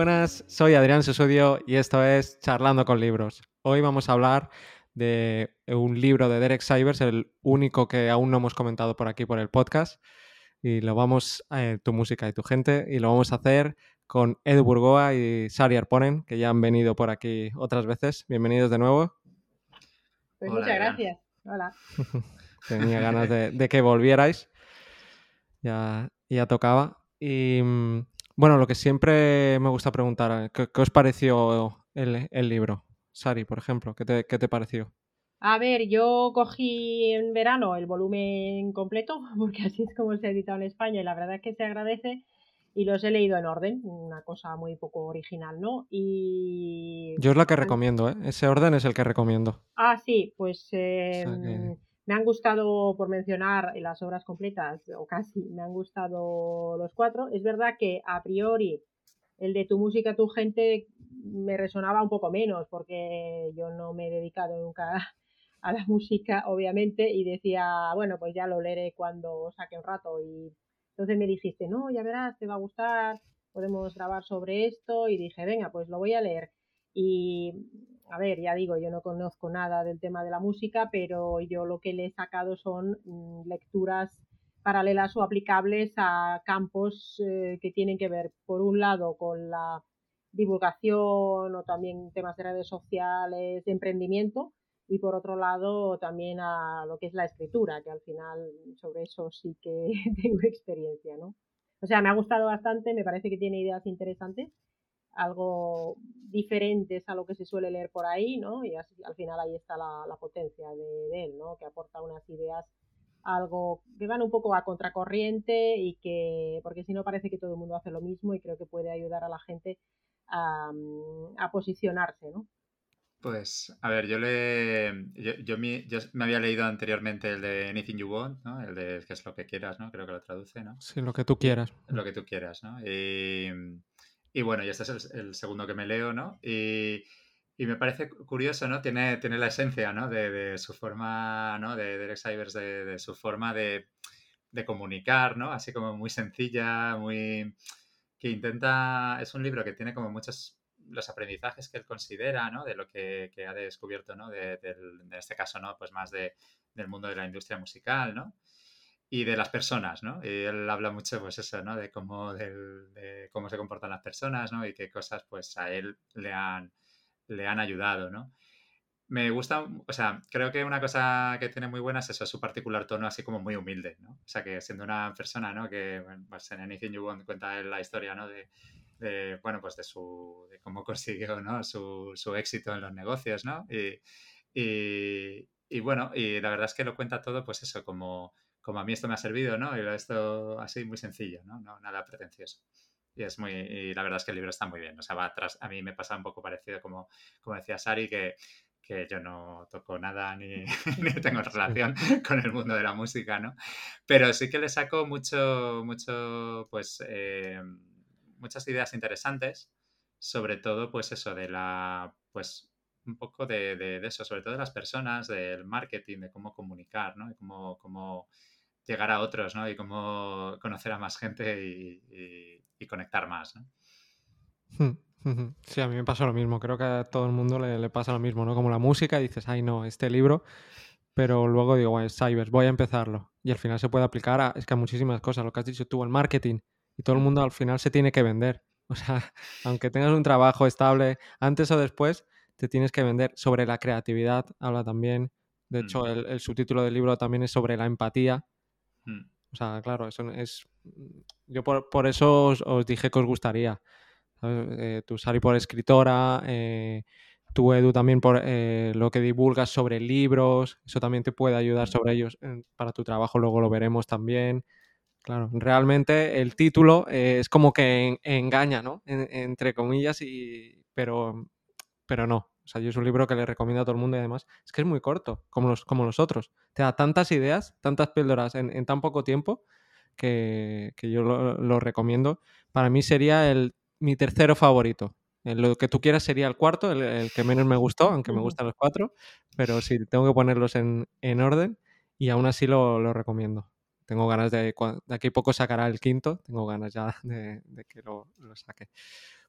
Buenas, soy Adrián Susudio y esto es Charlando con Libros. Hoy vamos a hablar de un libro de Derek Sivers, el único que aún no hemos comentado por aquí por el podcast. Y lo vamos, eh, tu música y tu gente, y lo vamos a hacer con Edu Burgoa y Sari Arponen, que ya han venido por aquí otras veces. Bienvenidos de nuevo. Pues muchas gracias. Hola. Tenía ganas de, que volvierais. Ya, ya tocaba. Y mm, bueno, lo que siempre me gusta preguntar, ¿qué, os pareció el, libro? Sari, por ejemplo, ¿qué te, ¿qué te pareció? A ver, yo cogí en verano el volumen completo, porque así es como se ha editado en España y la verdad es que se agradece y los he leído en orden, una cosa muy poco original, ¿no? Y... Yo es la que recomiendo, ¿eh? Ese orden es el que recomiendo. Ah, sí, pues em, me han gustado, por mencionar las obras completas, o casi, me han gustado los cuatro. Es verdad que a priori el de tu música, tu gente me resonaba un poco menos, porque yo no me he dedicado nunca a la música, obviamente, y decía, bueno, pues ya lo leeré cuando saque un rato. Y entonces me dijiste, no, ya verás, te va a gustar, podemos grabar sobre esto, y dije, venga, pues lo voy a leer. A ver, ya digo, yo no conozco nada del tema de la música, pero yo lo que le he sacado son mm, lecturas paralelas o aplicables a campos eh, que tienen que ver, por un lado, con la divulgación o también temas de redes sociales, de emprendimiento, y por otro lado también a lo que es la escritura, que al final sobre eso sí que tengo experiencia, ¿no? O sea, me ha gustado bastante, me parece que tiene ideas interesantes algo diferentes a lo que se suele leer por ahí, ¿no? Y así, al final ahí está la, potencia de, él, ¿no? Que aporta unas ideas algo que van un poco a contracorriente y que, porque si no parece que todo el mundo hace lo mismo y creo que puede ayudar a la gente a, posicionarse, ¿no? Pues, a ver, yo le. Yo, me, había leído anteriormente el de Anything You Want, ¿no? El de que es lo que quieras, ¿no? Creo que lo traduce, ¿no? Sí, lo que tú quieras. Lo que tú quieras, ¿no? Y, y bueno, y este es el, segundo que me leo, ¿no? Y, y, me parece curioso, ¿no? Tiene, tiene la esencia, ¿no? De, su forma, ¿no? De Derek Sivers, de, de su forma de, de, comunicar, ¿no? Así como muy sencilla, muy... que intenta... Es un libro que tiene como muchos los aprendizajes que él considera, ¿no? De lo que, que ha descubierto, ¿no? De, este caso, ¿no? Pues más de, del mundo de la industria musical, ¿no? Y de las personas, ¿no? Y él habla mucho, pues eso, ¿no? De cómo, de cómo se comportan las personas, ¿no? Y qué cosas, pues, a él le han, le han ayudado, ¿no? Me gusta, o sea, creo que una cosa que tiene muy buena es eso, su particular tono así como muy humilde, ¿no? O sea, que siendo una persona, ¿no? Que, pues en Anything You Want cuenta la historia, ¿no? De, de, bueno, pues de su, de cómo consiguió, ¿no? Su, su éxito en los negocios, ¿no? Y, y, y bueno, y la verdad es que lo cuenta todo, pues eso, como como a mí esto me ha servido, ¿no? Y esto así muy sencillo, ¿no? no nada pretencioso. Y es muy, y la verdad es que el libro está muy bien. O sea, va atrás, a mí me pasa un poco parecido como, como decía Sari, que, que yo no toco nada ni, ni, tengo relación con el mundo de la música, ¿no? Pero sí que le saco mucho, mucho, pues, eh, muchas ideas interesantes, sobre todo, pues eso, de la, pues, un poco de, eso, sobre todo de las personas, del marketing, de cómo comunicar, ¿no? Y cómo, cómo llegar a otros, ¿no? Y cómo conocer a más gente y, conectar más. Hmm, sí, a mí me pasa lo mismo. Creo que a todo el mundo le, pasa lo mismo, ¿no? Como la música, dices, ay, no, este libro, pero luego digo, bueno, Cybers, voy a empezarlo. Y al final se puede aplicar a, es que muchísimas cosas, lo que has dicho tú, el marketing. Y todo el mundo al final se tiene que vender. O sea, aunque tengas un trabajo estable, antes o después, te tienes que vender. Sobre la creatividad habla también. De hecho, mm. el subtítulo del libro también es sobre la empatía, Mm. O sea, claro, eso es. Yo por, eso os, dije que os gustaría. Eh, tú, Sari, por escritora, eh, tú, Edu, también por eh, lo que divulgas sobre libros, eso también te puede ayudar mm. sobre ellos para tu trabajo, luego lo veremos también. Claro, realmente el título es como que engaña, ¿no? entre comillas, y, pero, pero no. O sea, yo es un libro que le recomiendo a todo el mundo y además es que es muy corto, como los, como los otros. Te da tantas ideas, tantas píldoras en, tan poco tiempo que, yo lo, recomiendo. Para mí sería el, mi tercero favorito. lo que tú quieras sería el cuarto, el, que menos me gustó, aunque me gustan los cuatro, pero sí, tengo que ponerlos en, orden y aún así lo, recomiendo. Tengo ganas de, de aquí poco sacará el quinto, tengo ganas ya de, que lo, lo saque.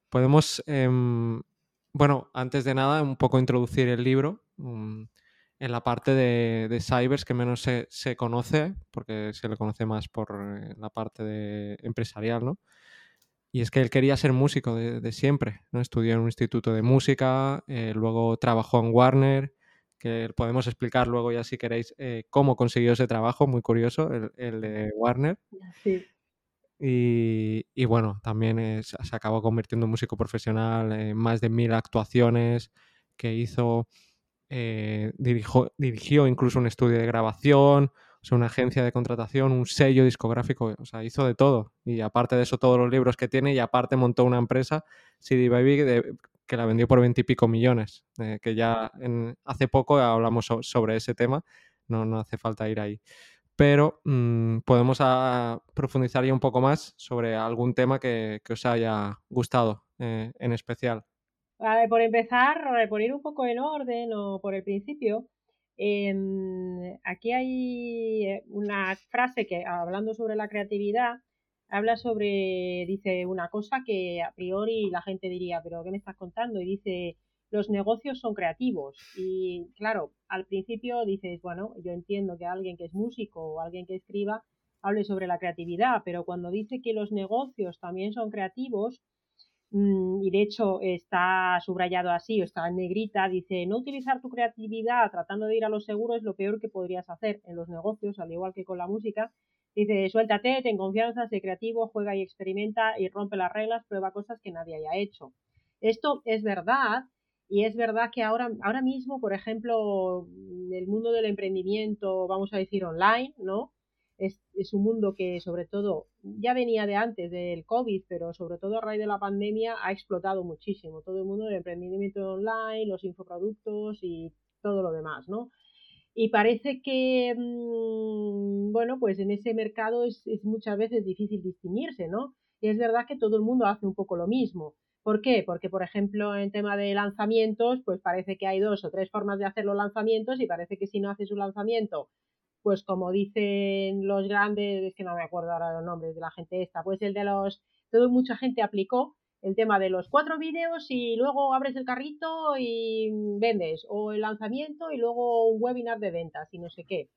podemos, em, bueno, antes de nada, un poco introducir el libro mm, en la parte de, de cybers que menos se, se, conoce, porque se le conoce más por eh, la parte de empresarial, ¿no? Y es que él quería ser músico de, siempre, ¿no? Estudió en un instituto de música, eh, luego trabajó en Warner, que podemos explicar luego ya si queréis eh, cómo consiguió ese trabajo, muy curioso, el, el de Warner. Sí. Y, bueno, también es, se acabó convirtiendo en músico profesional, en más de mil actuaciones que hizo, eh, dirigió, dirigió incluso un estudio de grabación, o sea, una agencia de contratación, un sello discográfico, o sea, hizo de todo. Y aparte de eso, todos los libros que tiene y aparte montó una empresa, CD Baby, de, que la vendió por veintipico millones, eh, que ya en, hace poco hablamos so, sobre ese tema, no, no hace falta ir ahí pero mmm, podemos a, ah, profundizar ya un poco más sobre algún tema que, os haya gustado eh, en especial. Vale, por empezar, por ir un poco en orden o por el principio, eh, aquí hay una frase que, hablando sobre la creatividad, habla sobre, dice una cosa que a priori la gente diría, pero ¿qué me estás contando? Y dice, los negocios son creativos. Y claro, al principio dices, bueno, yo entiendo que alguien que es músico o alguien que escriba hable sobre la creatividad, pero cuando dice que los negocios también son creativos, mm, y de hecho está subrayado así o está en negrita, dice, no utilizar tu creatividad tratando de ir a lo seguro es lo peor que podrías hacer en los negocios, al igual que con la música. Dice, suéltate, ten confianza, sé creativo, juega y experimenta y rompe las reglas, prueba cosas que nadie haya hecho. Esto es verdad, y es verdad que ahora, ahora mismo, por ejemplo, el mundo del emprendimiento, vamos a decir online, ¿no? Es, es, un mundo que sobre todo ya venía de antes del COVID, pero sobre todo a raíz de la pandemia ha explotado muchísimo. Todo el mundo del emprendimiento online, los infoproductos y todo lo demás, ¿no? Y parece que, mmm, bueno, pues en ese mercado es, es muchas veces difícil distinguirse, ¿no? Y es verdad que todo el mundo hace un poco lo mismo. ¿Por qué? Porque, por ejemplo, en tema de lanzamientos, pues parece que hay dos o tres formas de hacer los lanzamientos y parece que si no haces un lanzamiento, pues como dicen los grandes, es que no me acuerdo ahora los nombres de la gente esta, pues el de los, todo mucha gente aplicó el tema de los cuatro vídeos y luego abres el carrito y vendes, o el lanzamiento y luego un webinar de ventas y no sé qué.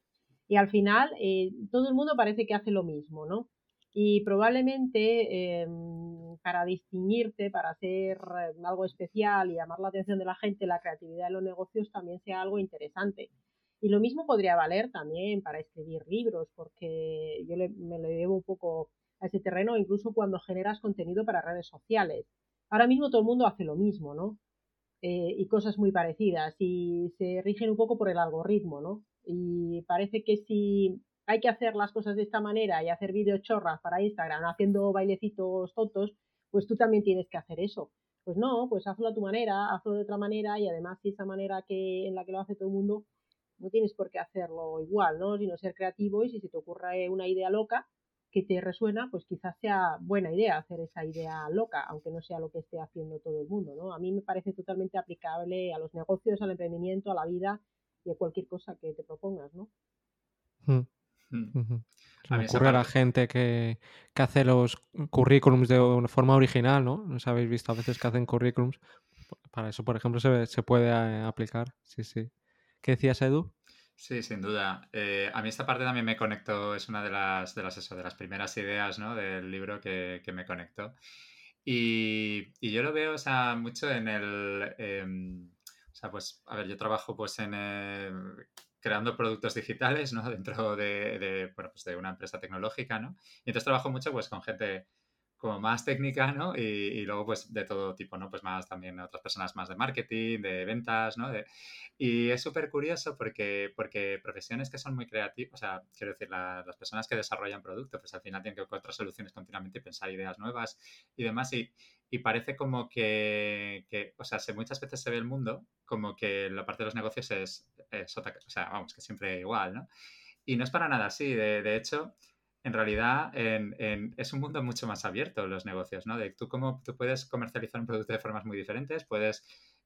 Y al final eh, todo el mundo parece que hace lo mismo, ¿no? Y probablemente eh, para distinguirte, para hacer eh, algo especial y llamar la atención de la gente, la creatividad de los negocios también sea algo interesante. Y lo mismo podría valer también para escribir libros, porque yo le, me lo llevo un poco a ese terreno, incluso cuando generas contenido para redes sociales. Ahora mismo todo el mundo hace lo mismo, ¿no? Eh, y cosas muy parecidas y se rigen un poco por el algoritmo, ¿no? Y parece que si hay que hacer las cosas de esta manera y hacer vídeos chorras para Instagram haciendo bailecitos tontos, pues tú también tienes que hacer eso. Pues no, pues hazlo a tu manera, hazlo de otra manera y además si esa manera que en la que lo hace todo el mundo, no tienes por qué hacerlo igual, ¿no? Sino ser creativo y si se te ocurre una idea loca que te resuena, pues quizás sea buena idea hacer esa idea loca, aunque no sea lo que esté haciendo todo el mundo, ¿no? A mí me parece totalmente aplicable a los negocios, al emprendimiento, a la vida y a cualquier cosa que te propongas, ¿no? Hmm. Mm. Se me ocurre a la gente que, que, hace los currículums de una forma original, ¿no? No habéis visto a veces que hacen currículums. Para eso, por ejemplo, se, se puede eh, aplicar. Sí, sí. ¿Qué decías, Edu? Sí, sin duda. Eh, a mí esta parte también me conectó, es una de las, de las, eso, de las primeras ideas ¿no? del libro que, que me conectó. Y, y, yo lo veo o sea, mucho en el... Eh, o sea, pues, a ver, yo trabajo pues en... Eh, creando productos digitales, ¿no? Dentro de, de, bueno, pues de una empresa tecnológica, ¿no? Y entonces trabajo mucho, pues, con gente como más técnica, ¿no? Y, y, luego, pues, de todo tipo, ¿no? Pues más también otras personas más de marketing, de ventas, ¿no? De, y es súper curioso porque, porque profesiones que son muy creativas, o sea, quiero decir, la, las personas que desarrollan productos, pues al final tienen que encontrar soluciones continuamente y pensar ideas nuevas y demás. Y, y parece como que, que, o sea, se, muchas veces se ve el mundo como que la parte de los negocios es, es otra, o sea, vamos, que siempre igual, ¿no? Y no es para nada así, de, de hecho en realidad es un mundo mucho más abierto los negocios, ¿no? Tú cómo tú puedes comercializar un producto de formas muy diferentes, puedes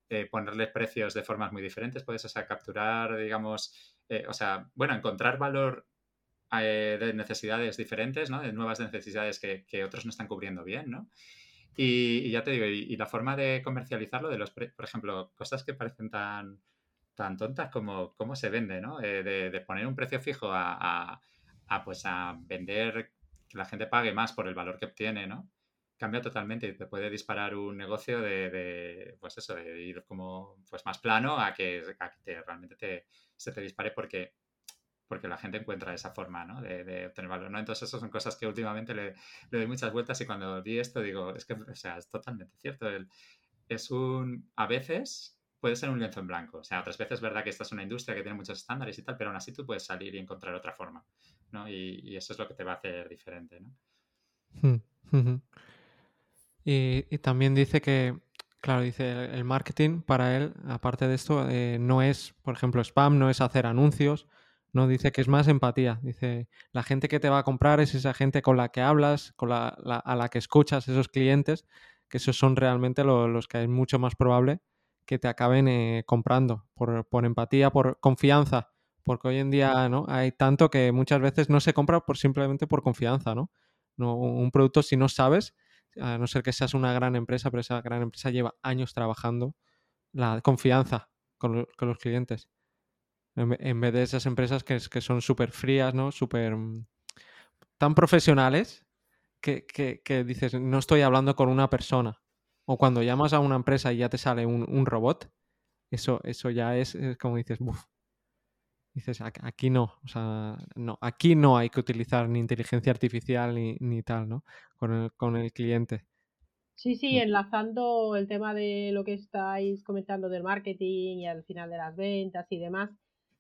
eh, ponerle precios de formas muy diferentes, puedes, capturar, digamos, eh, o sea, bueno, encontrar valor eh, de necesidades diferentes, ¿no? De nuevas necesidades que, otros no están cubriendo bien, ¿no? Y, ya te digo, y, la forma de comercializarlo, de los, por ejemplo, cosas que parecen tan, tan tontas como cómo se vende, ¿no? Eh, de, poner un precio fijo a, pues a vender, que la gente pague más por el valor que obtiene, ¿no? Cambia totalmente y te puede disparar un negocio de, pues eso, de ir como pues más plano a que, realmente te, se te dispare porque porque la gente encuentra esa forma ¿no? de, obtener valor. ¿no? Entonces, eso son cosas que últimamente le, doy muchas vueltas y cuando vi esto digo, es que, o sea, es totalmente cierto. es un, a veces puede ser un lienzo en blanco. O sea, otras veces es verdad que esta es una industria que tiene muchos estándares y tal, pero aún así tú puedes salir y encontrar otra forma. Y, eso es lo que te va a hacer diferente. ¿no? Hmm, y, también dice que, claro, dice el marketing para él, aparte de esto, eh, no es, por ejemplo, spam, no es hacer anuncios, no, dice que es más empatía. Dice, la gente que te va a comprar es esa gente con la que hablas, con la, a la que escuchas, esos clientes, que esos son realmente los que es mucho más probable que te acaben eh, comprando por, empatía, por confianza. Porque hoy en día ¿no? hay tanto que muchas veces no se compra por simplemente por confianza, ¿no? no un producto, si no sabes, a no ser que seas una gran empresa, pero esa gran empresa lleva años trabajando la confianza con los clientes. En, vez de esas empresas que, que son súper frías, ¿no? Súper... Mm, tan profesionales que, dices, no estoy hablando con una persona. O cuando llamas a una empresa y ya te sale un, robot, eso, eso ya es, como dices, buf. Dices, aquí no, o sea, no, aquí no hay que utilizar ni inteligencia artificial ni, ni tal, ¿no? Con el, con el cliente. Sí, sí, mm. enlazando el tema de lo que estáis comentando del marketing y al final de las ventas y demás,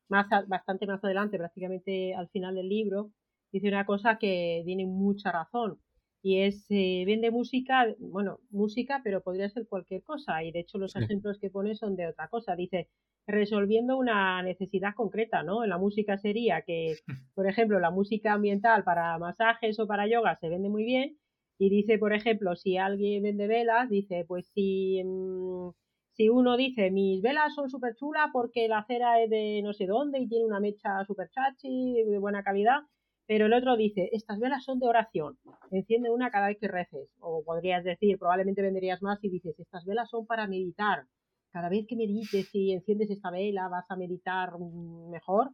más bastante más adelante, prácticamente al final del libro, dice una cosa que tiene mucha razón y es eh, vende música, bueno, música, pero podría ser cualquier cosa y de hecho los ejemplos que pone son de otra cosa. Dice resolviendo una necesidad concreta, ¿no? En la música sería que, por ejemplo, la música ambiental para masajes o para yoga se vende muy bien y dice, por ejemplo, si alguien vende velas, dice, pues si mm, si uno dice, mis velas son súper chulas porque la cera es de no sé dónde y tiene una mecha súper chachi, de buena calidad, pero el otro dice, estas velas son de oración, enciende una cada vez que reces. O podrías decir, probablemente venderías más y dices, estas velas son para meditar. Cada vez que medites y enciendes esta vela vas a meditar mejor,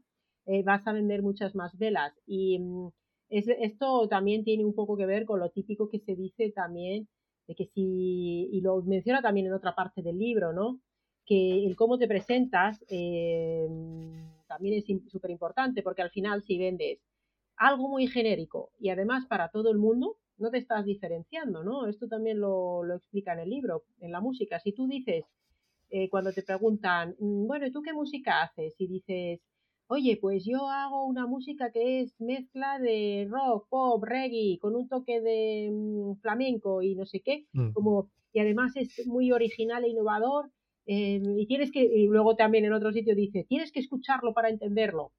eh, vas a vender muchas más velas. Y mm, esto también tiene un poco que ver con lo típico que se dice también de que si, y lo menciona también en otra parte del libro, ¿no? Que el cómo te presentas eh, también es súper importante, porque al final si vendes algo muy genérico y además para todo el mundo, no te estás diferenciando, ¿no? Esto también lo, lo explica en el libro, en la música. Si tú dices, eh, cuando te preguntan, mm, bueno, ¿y tú qué música haces? Y dices, oye, pues yo hago una música que es mezcla de rock, pop, reggae, con un toque de mm, flamenco y no sé qué, mm. como, y además es muy original e innovador, eh, y tienes que, y luego también en otro sitio dice, tienes que escucharlo para entenderlo.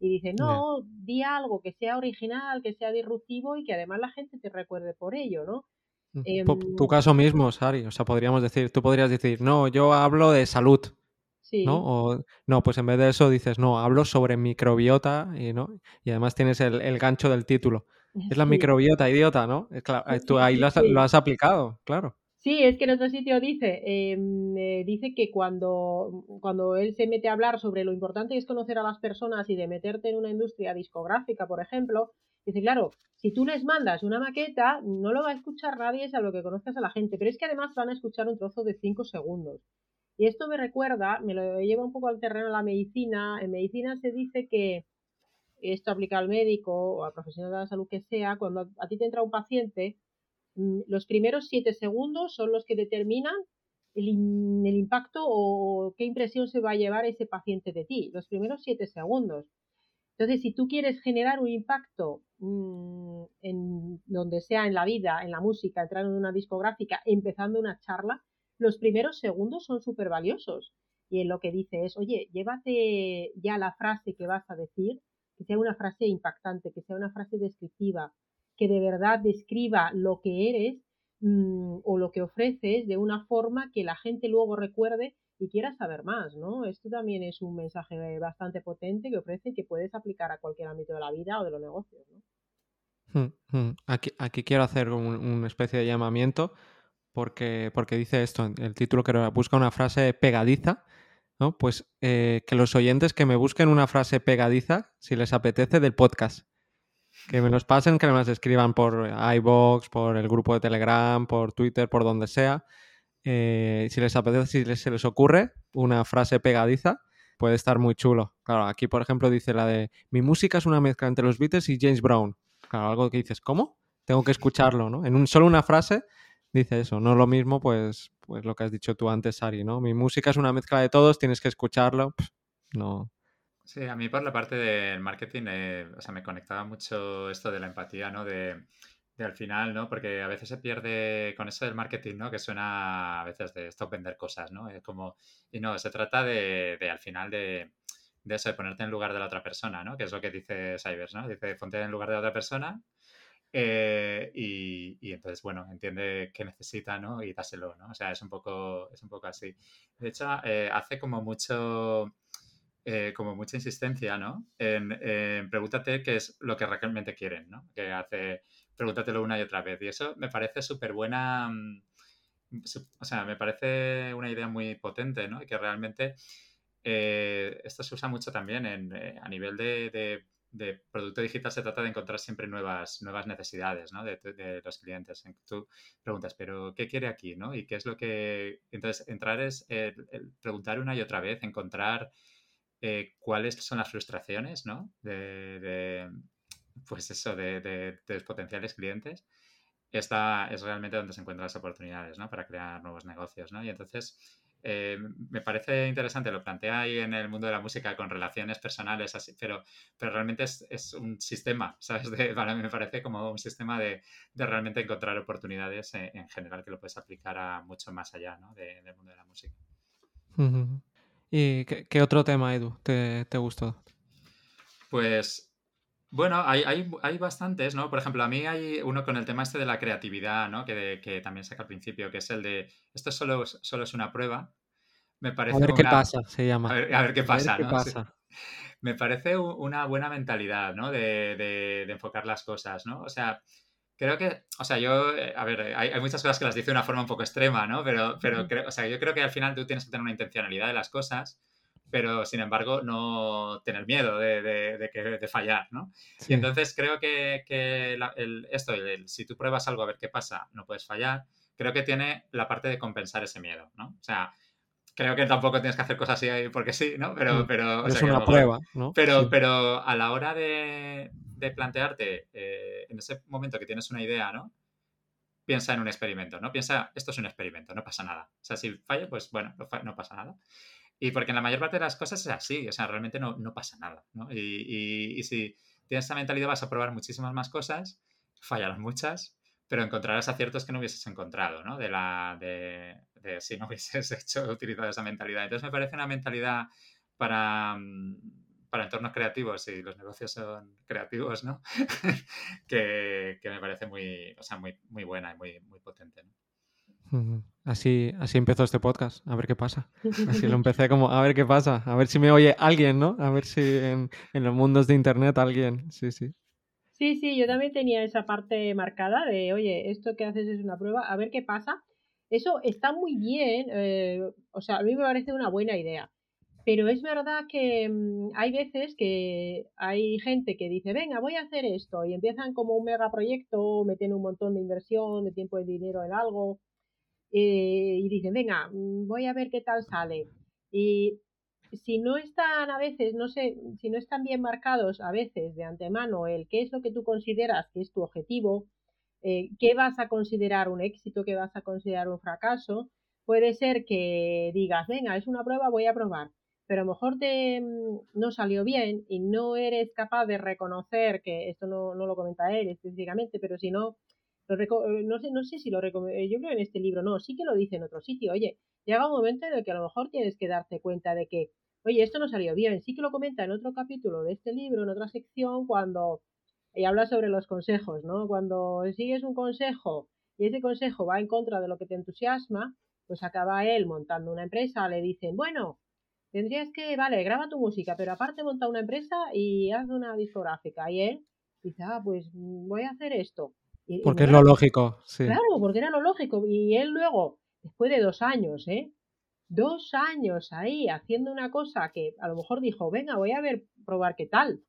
Y dice, no, di algo que sea original, que sea disruptivo y que además la gente te recuerde por ello, ¿no? Mm, tu em, caso mismo, Sari, o sea, podríamos decir, tú podrías decir, no, yo hablo de salud, ¿no? O, no, pues en vez de eso dices, no, hablo sobre microbiota y, ¿no? y además tienes el, gancho del título. Es la microbiota, idiota, ¿no? Claro, tú ahí lo has, aplicado, claro. Sí, es que en otro sitio dice, em, eh, dice que cuando, cuando él se mete a hablar sobre lo importante que es conocer a las personas y de meterte en una industria discográfica, por ejemplo, dice, claro, si tú les mandas una maqueta, no lo va a escuchar nadie, lo que conozcas a la gente, pero es que además van a escuchar un trozo de 5 segundos. Y esto me recuerda, me lo lleva un poco al terreno de la medicina. En medicina se dice que esto aplica al médico o al profesional de la salud que sea, cuando a ti te entra un paciente, mm, los primeros siete segundos son los que determinan el, impacto o qué impresión se va a llevar ese paciente de ti, los primeros siete segundos. Entonces, si tú quieres generar un impacto mm, en donde sea en la vida, en la música, entrar en una discográfica, empezando una charla, los primeros segundos son súper valiosos. Y en lo que dice es, oye, llévate ya la frase que vas a decir, que sea una frase impactante, que sea una frase descriptiva, que de verdad describa lo que eres mm, o lo que ofreces de una forma que la gente luego recuerde y quiera saber más, ¿no? Esto también es un mensaje bastante potente que ofrece y que puedes aplicar a cualquier ámbito de la vida o de los negocios, hmm, hmm. Aquí, quiero hacer una especie de llamamiento porque, porque dice esto, el título que busca una frase pegadiza, ¿no? Pues eh, que los oyentes que me busquen una frase pegadiza, si les apetece, del podcast. Que me los pasen, que me las escriban por iBox, por el grupo de Telegram, por Twitter, por donde sea. Eh, si les apetece, si se les ocurre una frase pegadiza, puede estar muy chulo. Claro, aquí por ejemplo dice la de mi música es una mezcla entre los Beatles y James Brown. Claro, algo que dices, ¿cómo? Tengo que escucharlo, ¿no? En un, solo una frase dice eso. No lo mismo, pues, pues lo que has dicho tú antes, Sari, ¿no? Mi música es una mezcla de todos, tienes que escucharlo. no. Sí, a mí por la parte del marketing, eh, o sea, me conectaba mucho esto de la empatía, ¿no? De, al final, ¿no? Porque a veces se pierde con eso del marketing, ¿no? Que suena a veces de esto vender cosas, ¿no? Es como, y no, se trata de, al final de, eso, de ponerte en lugar de la otra persona, ¿no? Que es lo que dice Cybers, ¿no? Dice, ponte en lugar de la otra persona eh, y, entonces, bueno, entiende qué necesita, ¿no? Y dáselo, ¿no? O sea, es un poco, es un poco así. De hecho, eh, hace como mucho... Eh, como mucha insistencia, ¿no? En, en, pregúntate qué es lo que realmente quieren, ¿no? Que hace, pregúntatelo una y otra vez. Y eso me parece súper buena, mm, o sea, me parece una idea muy potente, ¿no? Y que realmente eh, esto se usa mucho también en, eh, a nivel de, producto digital se trata de encontrar siempre nuevas, nuevas necesidades ¿no? de, los clientes. Tú preguntas, pero ¿qué quiere aquí? ¿no? ¿Y qué es lo que...? Entonces, entrar es preguntar una y otra vez, encontrar eh, cuáles son las frustraciones ¿no? de, pues eso, de, los potenciales clientes, esta es realmente donde se encuentran las oportunidades, ¿no? Para crear nuevos negocios, ¿no? Y entonces, eh, me parece interesante, lo plantea ahí en el mundo de la música con relaciones personales, así, pero, pero realmente es, un sistema, ¿sabes? De, para mí me parece como un sistema de, realmente encontrar oportunidades en, general que lo puedes aplicar a mucho más allá, ¿no? del mundo de la música. ¿Y qué, otro tema, Edu, te, te gustó? Pues bueno, hay, hay, hay, bastantes, ¿no? Por ejemplo, a mí hay uno con el tema este de la creatividad, ¿no? Que, que también saca al principio, que es el de esto solo, solo es una prueba. Me parece a ver qué pasa, se llama. A ver, qué pasa, ¿no? Me parece una buena mentalidad, ¿no? De, de, enfocar las cosas, ¿no? O sea, creo que, o sea, yo, eh, a ver, hay, hay, muchas cosas que las dice de una forma un poco extrema, ¿no? Pero, pero creo, o sea, yo creo que al final tú tienes que tener una intencionalidad de las cosas pero sin embargo no tener miedo de, de, fallar, ¿no? Y entonces creo que, esto, si tú pruebas algo a ver qué pasa, no puedes fallar, creo que tiene la parte de compensar ese miedo, ¿no? O sea, creo que tampoco tienes que hacer cosas así porque sí, ¿no? Pero, mm, pero es una prueba, ¿no? Pero, pero a la hora de, plantearte eh, en ese momento que tienes una idea, ¿no? Piensa en un experimento, ¿no? Piensa, esto es un experimento, no pasa nada. O sea, si falla, pues bueno, no pasa nada. Y porque en la mayor parte de las cosas es así, o sea, realmente no, no pasa nada, ¿no? Y, y, si tienes esa mentalidad vas a probar muchísimas más cosas, fallarán muchas, pero encontrarás aciertos que no hubieses encontrado, ¿no? De, la, de, de si no hubieses hecho, utilizado esa mentalidad. Entonces me parece una mentalidad para, mm, para entornos creativos y los negocios son creativos, ¿no? que, que, me parece muy, o sea, muy, muy buena y muy, muy potente, ¿no? Así, así empezó este podcast, a ver qué pasa. Así lo empecé como, a ver qué pasa, a ver si me oye alguien, ¿no? A ver si en, los mundos de Internet alguien, sí, sí. Sí, sí, yo también tenía esa parte marcada de, oye, esto que haces es una prueba, a ver qué pasa. Eso está muy bien, eh, o sea, a mí me parece una buena idea. Pero es verdad que mm, hay veces que hay gente que dice, venga, voy a hacer esto, y empiezan como un megaproyecto, meten un montón de inversión, de tiempo y dinero en algo, eh, y dicen, venga, mm, voy a ver qué tal sale. Y si no están a veces, no sé, si no están bien marcados a veces de antemano el qué es lo que tú consideras que es tu objetivo, eh, qué vas a considerar un éxito, qué vas a considerar un fracaso, puede ser que digas, venga, es una prueba, voy a probar, pero a lo mejor te, mm, no salió bien y no eres capaz de reconocer que esto no, no lo comenta él específicamente, pero si no, no, sé, no sé si lo recomiendo, eh, yo creo en este libro, no, sí que lo dice en otro sitio. Oye, llega un momento en el que a lo mejor tienes que darte cuenta de que, oye, esto no salió bien. Sí que lo comenta en otro capítulo de este libro, en otra sección, cuando y habla sobre los consejos, ¿no? Cuando sigues un consejo y ese consejo va en contra de lo que te entusiasma, pues acaba él montando una empresa, le dicen, bueno, tendrías que, vale, graba tu música, pero aparte monta una empresa y haz una discográfica. Y él dice, ah, pues mm, voy a hacer esto porque es lo lógico, sí. Claro, porque era lo lógico. Y él luego, después de dos años, ¿eh? Dos años ahí haciendo una cosa que a lo mejor dijo, venga, voy a ver, probar qué tal.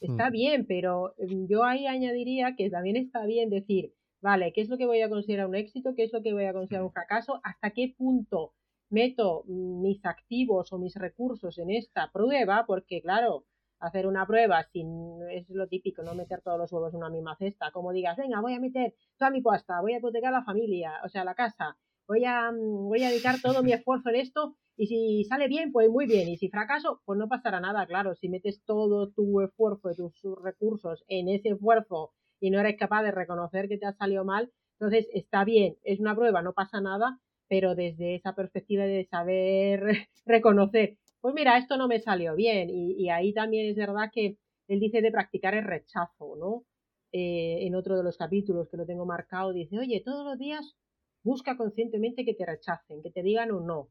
Está mm. bien, pero em, yo ahí añadiría que también está bien decir, vale, ¿qué es lo que voy a considerar un éxito? ¿Qué es lo que voy a considerar un fracaso? ¿Hasta qué punto meto mis activos o mis recursos en esta prueba? Porque, claro, hacer una prueba sin es lo típico, no meter todos los huevos en una misma cesta. Como digas, venga, voy a meter toda mi pasta, voy a hipotecar la familia, o sea, la casa, voy a, mm, voy a dedicar todo mi esfuerzo en esto y si sale bien, pues muy bien. Y si fracaso, pues no pasará nada, claro. Si metes todo tu esfuerzo y tus recursos en ese esfuerzo y no eres capaz de reconocer que te ha salido mal, entonces está bien, es una prueba, no pasa nada, pero desde esa perspectiva de saber reconocer, pues mira, esto no me salió bien. Y, ahí también es verdad que él dice de practicar el rechazo, ¿no? Eh, en otro de los capítulos que lo tengo marcado, dice, oye, todos los días busca conscientemente que te rechacen, que te digan un no.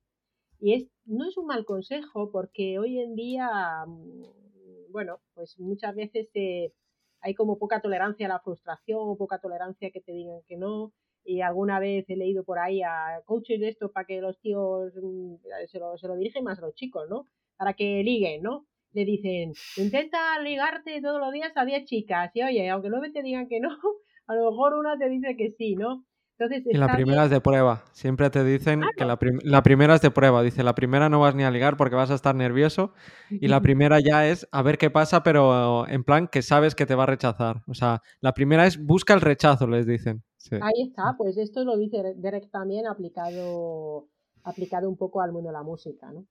Y es, no es un mal consejo porque hoy en día, mm, bueno, pues muchas veces hay como poca tolerancia a la frustración, poca tolerancia a que te digan que no y alguna vez he leído por ahí a coaches de esto para que los tíos mm, se lo, se lo dirigen más a los chicos, ¿no? Para que liguen, ¿no? Le dicen, intenta ligarte todos los días a 10 chicas y oye, aunque nueve te digan que no, a lo mejor una te dice que sí, ¿no? y la primera es de prueba. Siempre te dicen que la, la, primera es de prueba. Dice, la primera no vas ni a ligar porque vas a estar nervioso. Y la primera ya es a ver qué pasa, pero en plan que sabes que te va a rechazar. O sea, la primera es busca el rechazo, les dicen. Ahí está, pues esto lo dice Derek también aplicado, aplicado un poco al mundo de la música, ¿no?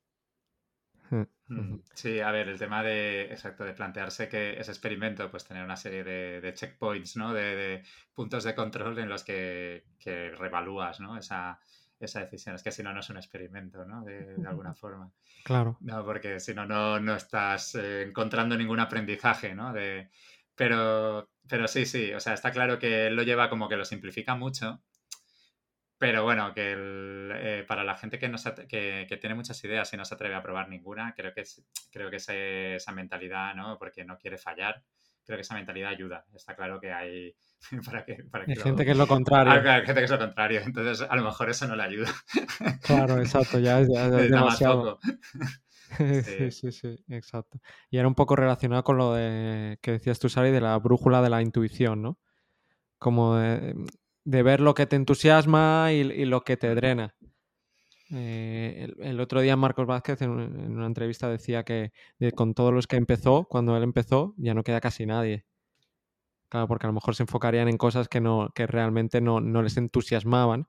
Mm, sí, a ver, el tema de, exacto, de plantearse que ese experimento, pues tener una serie de, checkpoints, ¿no? De, puntos de control en los que, que revalúas, ¿no? Esa, esa decisión. Es que si no, no es un experimento, ¿no? De, alguna forma. Claro. No, porque si no, no, estás eh, encontrando ningún aprendizaje, ¿no? De, pero, pero sí, sí, o sea, está claro que él lo lleva como que lo simplifica mucho pero bueno, que eh, para la gente que, no que, tiene muchas ideas y no se atreve a probar ninguna, creo que, creo que esa mentalidad, ¿no? Porque no quiere fallar, creo que esa mentalidad ayuda. Está claro que hay... para que, para hay gente que es lo contrario. hay gente que es lo contrario, entonces a lo mejor eso no le ayuda. Claro, exacto, ya es, demasiado. Sí. sí, sí, exacto. Y era un poco relacionado con lo de que decías tú, Sari, de la brújula de la intuición, ¿no? Como de, de ver lo que te entusiasma y, lo que te drena. Eh, el, otro día Marcos Vázquez en, una entrevista decía que con todos los que empezó, cuando él empezó, ya no queda casi nadie. Claro, porque a lo mejor se enfocarían en cosas que, no, que realmente no, les entusiasmaban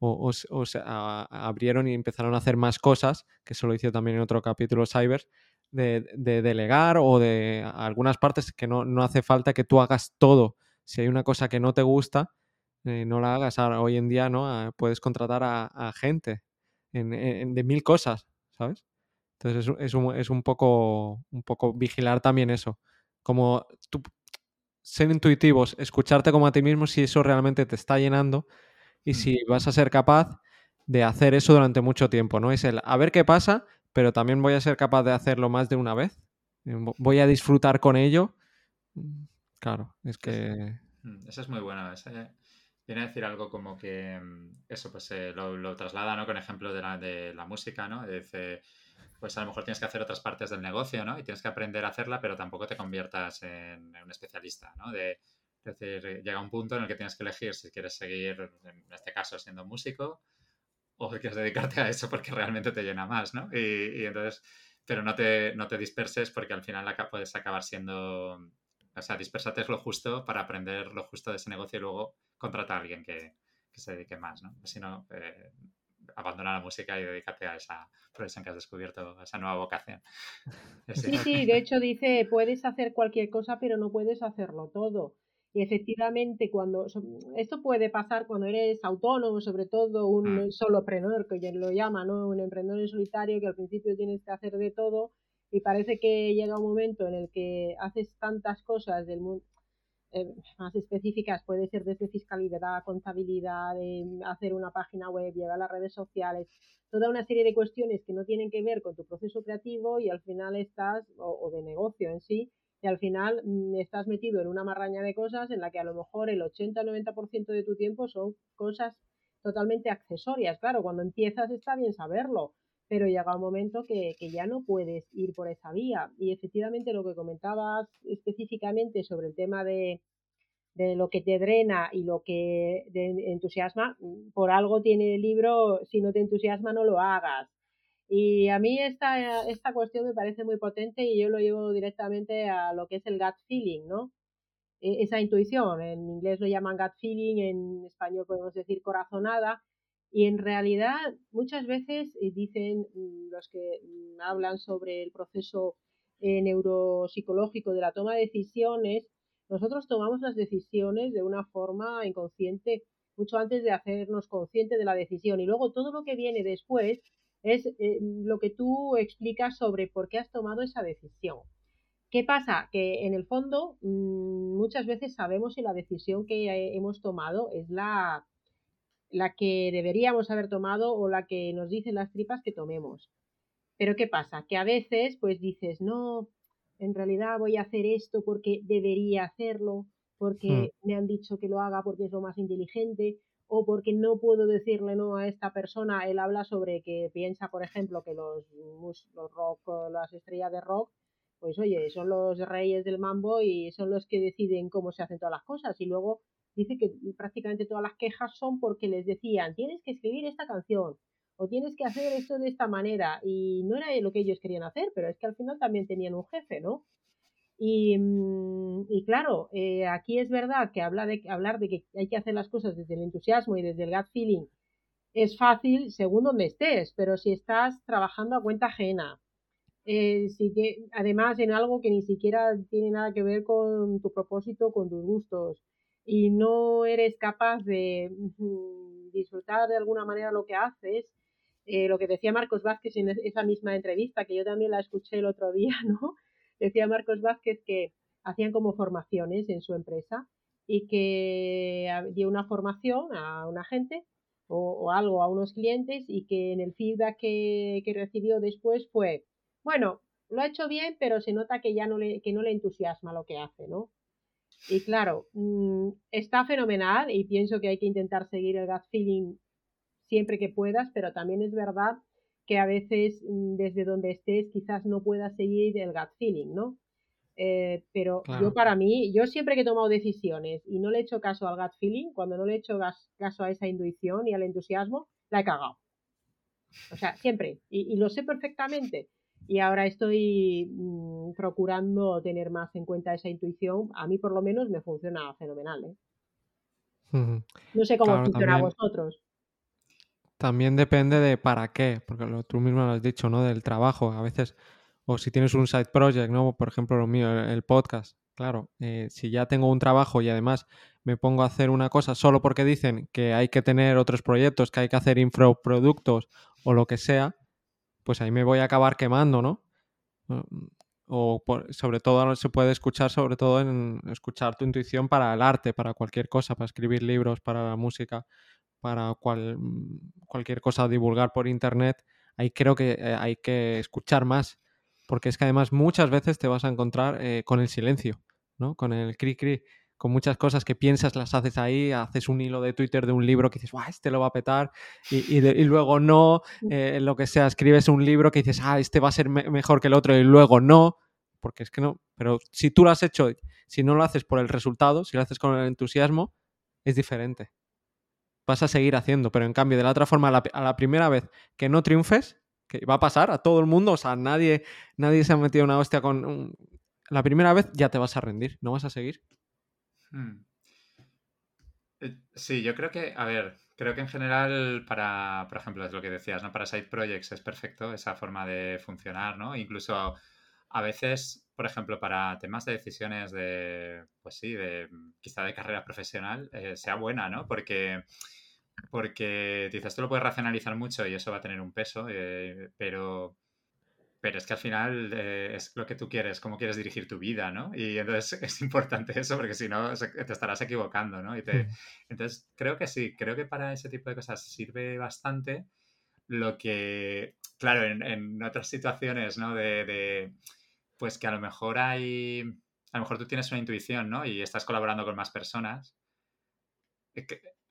o, se abrieron y empezaron a hacer más cosas, que eso lo hizo también en otro capítulo Cyber, de, de delegar o de algunas partes que no, no hace falta que tú hagas todo. Si hay una cosa que no te gusta, eh, no la hagas. Ahora, hoy en día, ¿no? Ah, puedes contratar a, gente en, de mil cosas, ¿sabes? Entonces es, un, es un, poco, un poco vigilar también eso. Como ser intuitivos, escucharte como a ti mismo si eso realmente te está llenando y si vas a ser capaz de hacer eso durante mucho tiempo, ¿no? Es el a ver qué pasa, pero también voy a ser capaz de hacerlo más de una vez. Eh, voy a disfrutar con ello. Claro, es que... Mm, eso es muy bueno. Viene a decir algo como que mm, eso pues eh, lo, traslada ¿no? con ejemplo de la, de la música, ¿no? Dice, pues a lo mejor tienes que hacer otras partes del negocio, ¿no? Y tienes que aprender a hacerla, pero tampoco te conviertas en, un especialista, ¿no? De, es decir, llega un punto en el que tienes que elegir si quieres seguir, en este caso, siendo músico o quieres dedicarte a eso porque realmente te llena más, ¿no? Y, entonces, pero no te, no te disperses porque al final puedes acabar siendo o sea, dispersate es lo justo para aprender lo justo de ese negocio y luego contrata a alguien que, se dedique más, ¿no? Si no, eh, abandona la música y dedícate a esa profesión que has descubierto, a esa nueva vocación. Sí, sí, de hecho dice, puedes hacer cualquier cosa, pero no puedes hacerlo todo. Y efectivamente, cuando esto puede pasar cuando eres autónomo, sobre todo un mm. solopreneur, que lo llama, ¿no? Un emprendedor en solitario que al principio tienes que hacer de todo y parece que llega un momento en el que haces tantas cosas del mundo eh, más específicas, puede ser desde fiscalidad, contabilidad, hacer una página web, llevar las redes sociales, toda una serie de cuestiones que no tienen que ver con tu proceso creativo y al final estás, o, de negocio en sí, y al final mm, estás metido en una marraña de cosas en la que a lo mejor el 80-90% de tu tiempo son cosas totalmente accesorias. Claro, cuando empiezas está bien saberlo, pero llega un momento que, ya no puedes ir por esa vía. Y efectivamente lo que comentabas específicamente sobre el tema de, de lo que te drena y lo que te entusiasma, mm, por algo tiene el libro, si no te entusiasma no lo hagas. Y a mí esta, esta cuestión me parece muy potente y yo lo llevo directamente a lo que es el gut feeling, ¿no? E, esa intuición, en inglés lo llaman gut feeling, en español podemos decir corazonada, y en realidad muchas veces eh, dicen mm, los que mm, hablan sobre el proceso eh, neuropsicológico de la toma de decisiones, nosotros tomamos las decisiones de una forma inconsciente mucho antes de hacernos conscientes de la decisión y luego todo lo que viene después es eh, lo que tú explicas sobre por qué has tomado esa decisión. ¿Qué pasa? Que en el fondo mm, muchas veces sabemos si la decisión que hemos tomado es la, la que deberíamos haber tomado o la que nos dicen las tripas que tomemos. Pero ¿qué pasa? Que a veces pues dices, no, en realidad voy a hacer esto porque debería hacerlo, porque hmm. me han dicho que lo haga porque es lo más inteligente, o porque no puedo decirle no a esta persona. Él habla sobre que piensa, por ejemplo, que los, los rock, las estrellas de rock, pues oye, son los reyes del mambo y son los que deciden cómo se hacen todas las cosas. Y luego dice que prácticamente todas las quejas son porque les decían, tienes que escribir esta canción o tienes que hacer esto de esta manera. Y no era lo que ellos querían hacer, pero es que al final también tenían un jefe, ¿no? Y, mm, y claro, eh, aquí es verdad que habla de, hablar de que hay que hacer las cosas desde el entusiasmo y desde el gut feeling es fácil según donde estés, pero si estás trabajando a cuenta ajena, eh, si además en algo que ni siquiera tiene nada que ver con tu propósito, con tus gustos, y no eres capaz de mm, disfrutar de alguna manera lo que haces, eh, lo que decía Marcos Vázquez en esa misma entrevista, que yo también la escuché el otro día, ¿no? Decía Marcos Vázquez que hacían como formaciones en su empresa y que dio una formación a una gente o, algo a unos clientes y que en el feedback que, recibió después fue, bueno, lo ha hecho bien, pero se nota que ya no le, que no le entusiasma lo que hace, ¿no? Y claro, mm, está fenomenal y pienso que hay que intentar seguir el gut feeling siempre que puedas, pero también es verdad que a veces mm, desde donde estés quizás no puedas seguir el gut feeling, ¿no? Eh, pero yo para mí, yo siempre que he tomado decisiones y no le he hecho caso al gut feeling, cuando no le he hecho caso a esa intuición y al entusiasmo, la he cagado. O sea, siempre. Y, lo sé perfectamente. Y ahora estoy mm, procurando tener más en cuenta esa intuición. A mí por lo menos me funciona fenomenal. ¿eh? No sé cómo funciona a vosotros. También depende de para qué, porque lo, tú mismo lo has dicho, ¿no? Del trabajo. A veces, o si tienes un side project, ¿no? Por ejemplo, lo mío, el, podcast. Claro, eh, si ya tengo un trabajo y además me pongo a hacer una cosa solo porque dicen que hay que tener otros proyectos, que hay que hacer infoproductos o lo que sea, pues ahí me voy a acabar quemando, ¿no? O sobre todo se puede escuchar, sobre todo en escuchar tu intuición para el arte, para cualquier cosa, para escribir libros, para la música para cual, cualquier cosa a divulgar por internet, ahí creo que eh, hay que escuchar más, porque es que además muchas veces te vas a encontrar eh, con el silencio, ¿no? Con el cri cri, con muchas cosas que piensas, las haces ahí, haces un hilo de Twitter de un libro que dices, ¡guau, este lo va a petar! Y, luego no, mm. eh, lo que sea, escribes un libro que dices, ¡ah, este va a ser mejor que el otro! Y luego no, porque es que no. Pero si tú lo has hecho, si no lo haces por el resultado, si lo haces con el entusiasmo, es diferente vas a seguir haciendo. Pero en cambio, de la otra forma, a la, primera vez que no triunfes, que va a pasar a todo el mundo, o sea, nadie, nadie se ha metido una hostia con... La primera vez ya te vas a rendir, no vas a seguir. Hmm. Eh, sí, yo creo que, a ver, creo que en general para, por ejemplo, es lo que decías, ¿no? Para side projects es perfecto esa forma de funcionar, ¿no? Incluso a veces, por ejemplo, para temas de decisiones de, pues sí, de quizá de carrera profesional, eh, sea buena, ¿no? Porque porque dices, tú lo puedes racionalizar mucho y eso va a tener un peso, eh, pero, pero es que al final eh, es lo que tú quieres, cómo quieres dirigir tu vida, ¿no? Y entonces es importante eso porque si no te estarás equivocando, ¿no? Y te, hmm. entonces creo que sí, creo que para ese tipo de cosas sirve bastante lo que, claro, en, otras situaciones, ¿no? De, de, pues que a lo mejor hay a lo mejor tú tienes una intuición, ¿no? Y estás colaborando con más personas.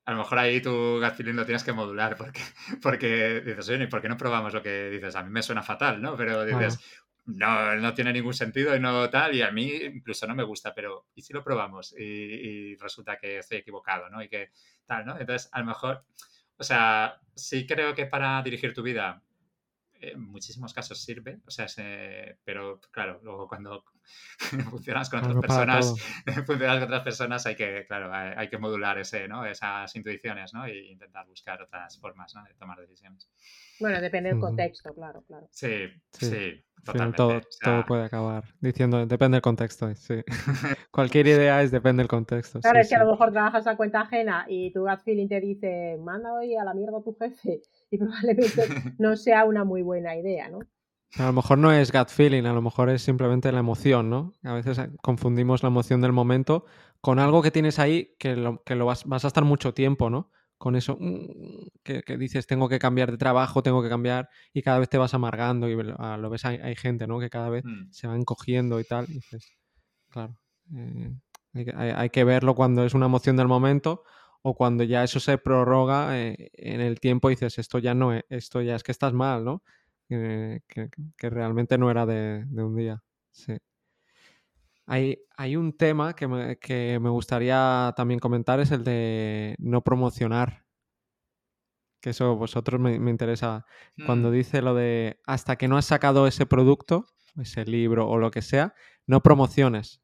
A lo mejor ahí tu gut feeling lo tienes que modular porque, porque dices, oye, ¿por qué no probamos lo que dices? A mí me suena fatal, ¿no? Pero dices, no, no tiene ningún sentido y no tal, y a mí incluso no me gusta, pero ¿y si lo probamos? Y, resulta que estoy equivocado, ¿no? Y que tal, ¿no? Entonces, a lo mejor, o sea, sí creo que para dirigir tu vida en muchísimos casos sirve, o sea, pero claro, luego cuando funcionas con otras personas, funcionas con otras personas, hay que, claro, hay, que modular ese, ¿no? esas intuiciones, ¿no? E intentar buscar otras formas ¿no? de tomar decisiones. Bueno, depende del contexto, claro, claro. Sí, sí, totalmente. Todo, todo, puede acabar diciendo, depende del contexto, sí. Cualquier idea es depende del contexto. Claro, es que a lo mejor trabajas a cuenta ajena y tu gut feeling te dice, manda hoy a la mierda a tu jefe y probablemente no sea una muy buena idea, ¿no? A lo mejor no es gut feeling, a lo mejor es simplemente la emoción, ¿no? A veces eh, confundimos la emoción del momento con algo que tienes ahí que lo, que lo vas, vas a estar mucho tiempo, ¿no? Con eso mm, que, dices, tengo que cambiar de trabajo, tengo que cambiar, y cada vez te vas amargando y lo ves, hay, gente, ¿no? Que cada vez mm. se va encogiendo y tal, y dices, claro, eh, hay, que verlo cuando es una emoción del momento o cuando ya eso se prorroga eh, en el tiempo dices, esto ya no es, esto ya es que estás mal, ¿no? que, realmente no era de, un día. Sí. Hay, hay un tema que me, que me, gustaría también comentar, es el de no promocionar. Que eso vosotros me, me interesa. Cuando mm. dice lo de hasta que no has sacado ese producto, ese libro o lo que sea, no promociones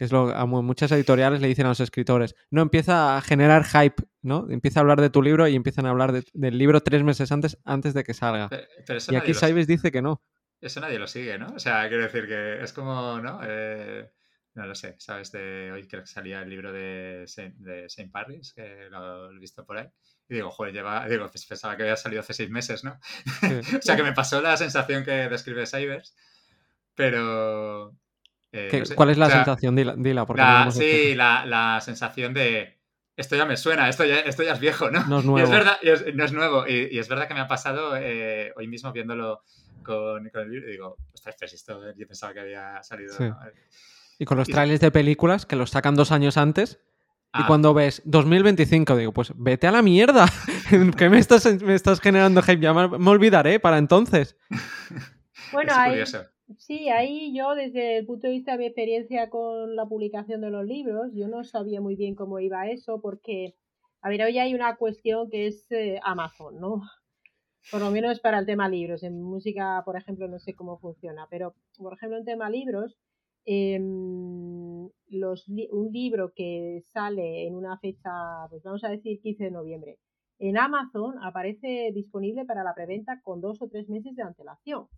que es lo a muchas editoriales le dicen a los escritores, no empieza a generar hype, ¿no? Empieza a hablar de tu libro y empiezan a hablar del libro tres meses antes, antes de que salga. y aquí Saibes dice que no. Eso nadie lo sigue, ¿no? O sea, quiero decir que es como, ¿no? Eh, no lo sé, ¿sabes? De hoy creo que salía el libro de Saint, de Saint Paris, que lo he visto por ahí. Y digo, joder, lleva, digo, pensaba que había salido hace seis meses, ¿no? o sea, que me pasó la sensación que describe Cybers, pero, eh, ¿Cuál es la sensación? Dila, porque sí, la, sensación de esto ya me suena, esto ya, esto ya es viejo, ¿no? No es nuevo. Y es verdad, no es nuevo. Y, es verdad que me ha pasado eh, hoy mismo viéndolo con, el libro y digo, ostras, pues esto yo pensaba que había salido. Y con los trailers de películas que los sacan dos años antes. Y ah. cuando ves 2025, digo, pues vete a la mierda. ¿Qué me estás, me estás generando hype? Ya me, olvidaré para entonces. Bueno, hay, Sí, ahí yo desde el punto de vista de mi experiencia con la publicación de los libros, yo no sabía muy bien cómo iba eso porque, a ver, hoy hay una cuestión que es eh, Amazon, ¿no? Por lo menos para el tema libros. En música, por ejemplo, no sé cómo funciona, pero, por ejemplo, en tema libros, em, los un libro que sale en una fecha, pues vamos a decir 15 de noviembre, en Amazon aparece disponible para la preventa con dos o tres meses de antelación.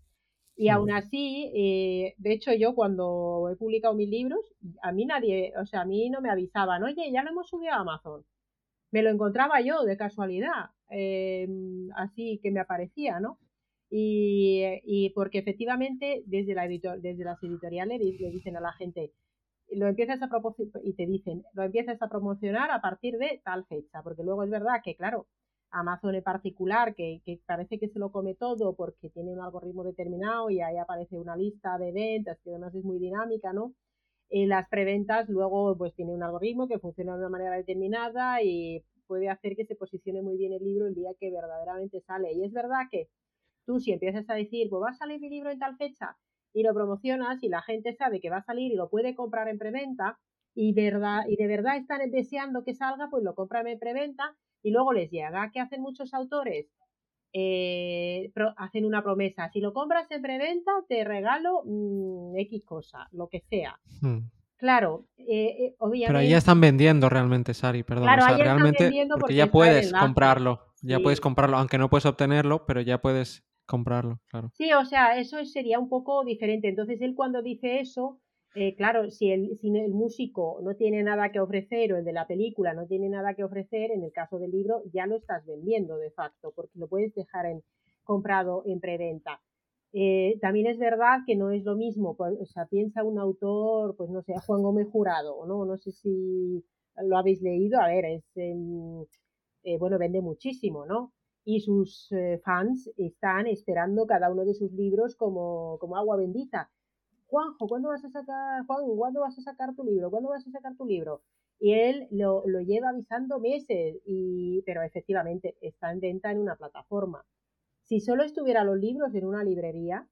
Y aún así, eh, de hecho yo cuando he publicado mis libros, a mí nadie, o sea, a mí no me avisaban, oye, ya lo hemos subido a Amazon. Me lo encontraba yo de casualidad, em, así que me aparecía, ¿no? Y, y porque efectivamente desde, la editor, desde las editoriales le dicen a la gente, lo empiezas a y te dicen, lo empiezas a promocionar a partir de tal fecha, porque luego es verdad que, claro, Amazon en particular, que, parece que se lo come todo porque tiene un algoritmo determinado y ahí aparece una lista de ventas que además es muy dinámica, ¿no? En las preventas luego pues tiene un algoritmo que funciona de una manera determinada y puede hacer que se posicione muy bien el libro el día que verdaderamente sale. Y es verdad que tú si empiezas a decir, pues va a salir mi libro en tal fecha y lo promocionas y la gente sabe que va a salir y lo puede comprar en preventa y, verdad, y de verdad están deseando que salga, pues lo compran en preventa y luego les llega. ¿Qué hacen muchos autores? Eh, hacen una promesa. Si lo compras en preventa, te regalo mm, X cosa, lo que sea. Hmm. Claro, eh, obviamente. Eh, Pero ahí ya están vendiendo realmente, Sari, perdón. Claro, realmente, porque, ya puedes comprarlo. Ya puedes comprarlo, aunque no puedes obtenerlo, pero ya puedes comprarlo, claro. Sí, o sea, eso sería un poco diferente. Entonces, él cuando dice eso, eh, claro, si el, si el músico no tiene nada que ofrecer o el de la película no tiene nada que ofrecer, en el caso del libro ya lo estás vendiendo de facto, porque lo puedes dejar en, comprado en preventa. Eh, también es verdad que no es lo mismo, pues, o sea, piensa un autor, pues no sé, Juan Gómez Jurado, ¿no? No sé si lo habéis leído, a ver, es, em, eh, bueno, vende muchísimo, ¿no? Y sus fans están esperando cada uno de sus libros como, como agua bendita Juanjo, ¿cuándo vas a sacar, Juan, ¿cuándo vas a sacar tu libro? ¿Cuándo vas a sacar tu libro? Y él lo, lo lleva avisando meses, y, pero efectivamente está en venta en una plataforma. Si solo estuvieran los libros en una librería,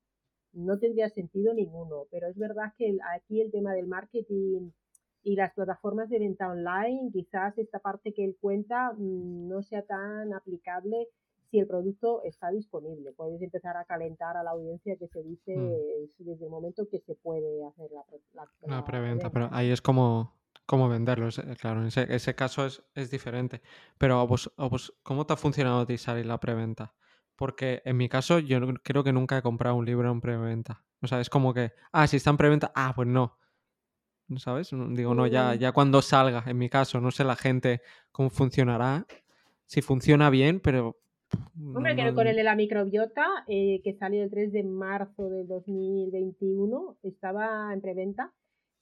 no tendría sentido ninguno, pero es verdad que aquí el tema del marketing y las plataformas de venta online, quizás esta parte que él cuenta mm, no sea tan aplicable si el producto está disponible. Puedes empezar a calentar a la audiencia que se dice mm. desde el momento que se puede hacer la, la, preventa. Pero ahí es como, como venderlo. Eh, claro, en ese, ese caso es, es, diferente. Pero vos, vos, ¿cómo te ha funcionado a ti salir la preventa? Porque en mi caso yo creo que nunca he comprado un libro en preventa. O sea, es como que, ah, si está en preventa, ah, pues no. ¿Sabes? Digo, no, ya, mm. ya cuando salga, en mi caso, no sé la gente cómo funcionará, si funciona bien, pero... Hombre, creo que con el de la microbiota, eh, que salió el 3 de marzo del 2021, estaba en preventa.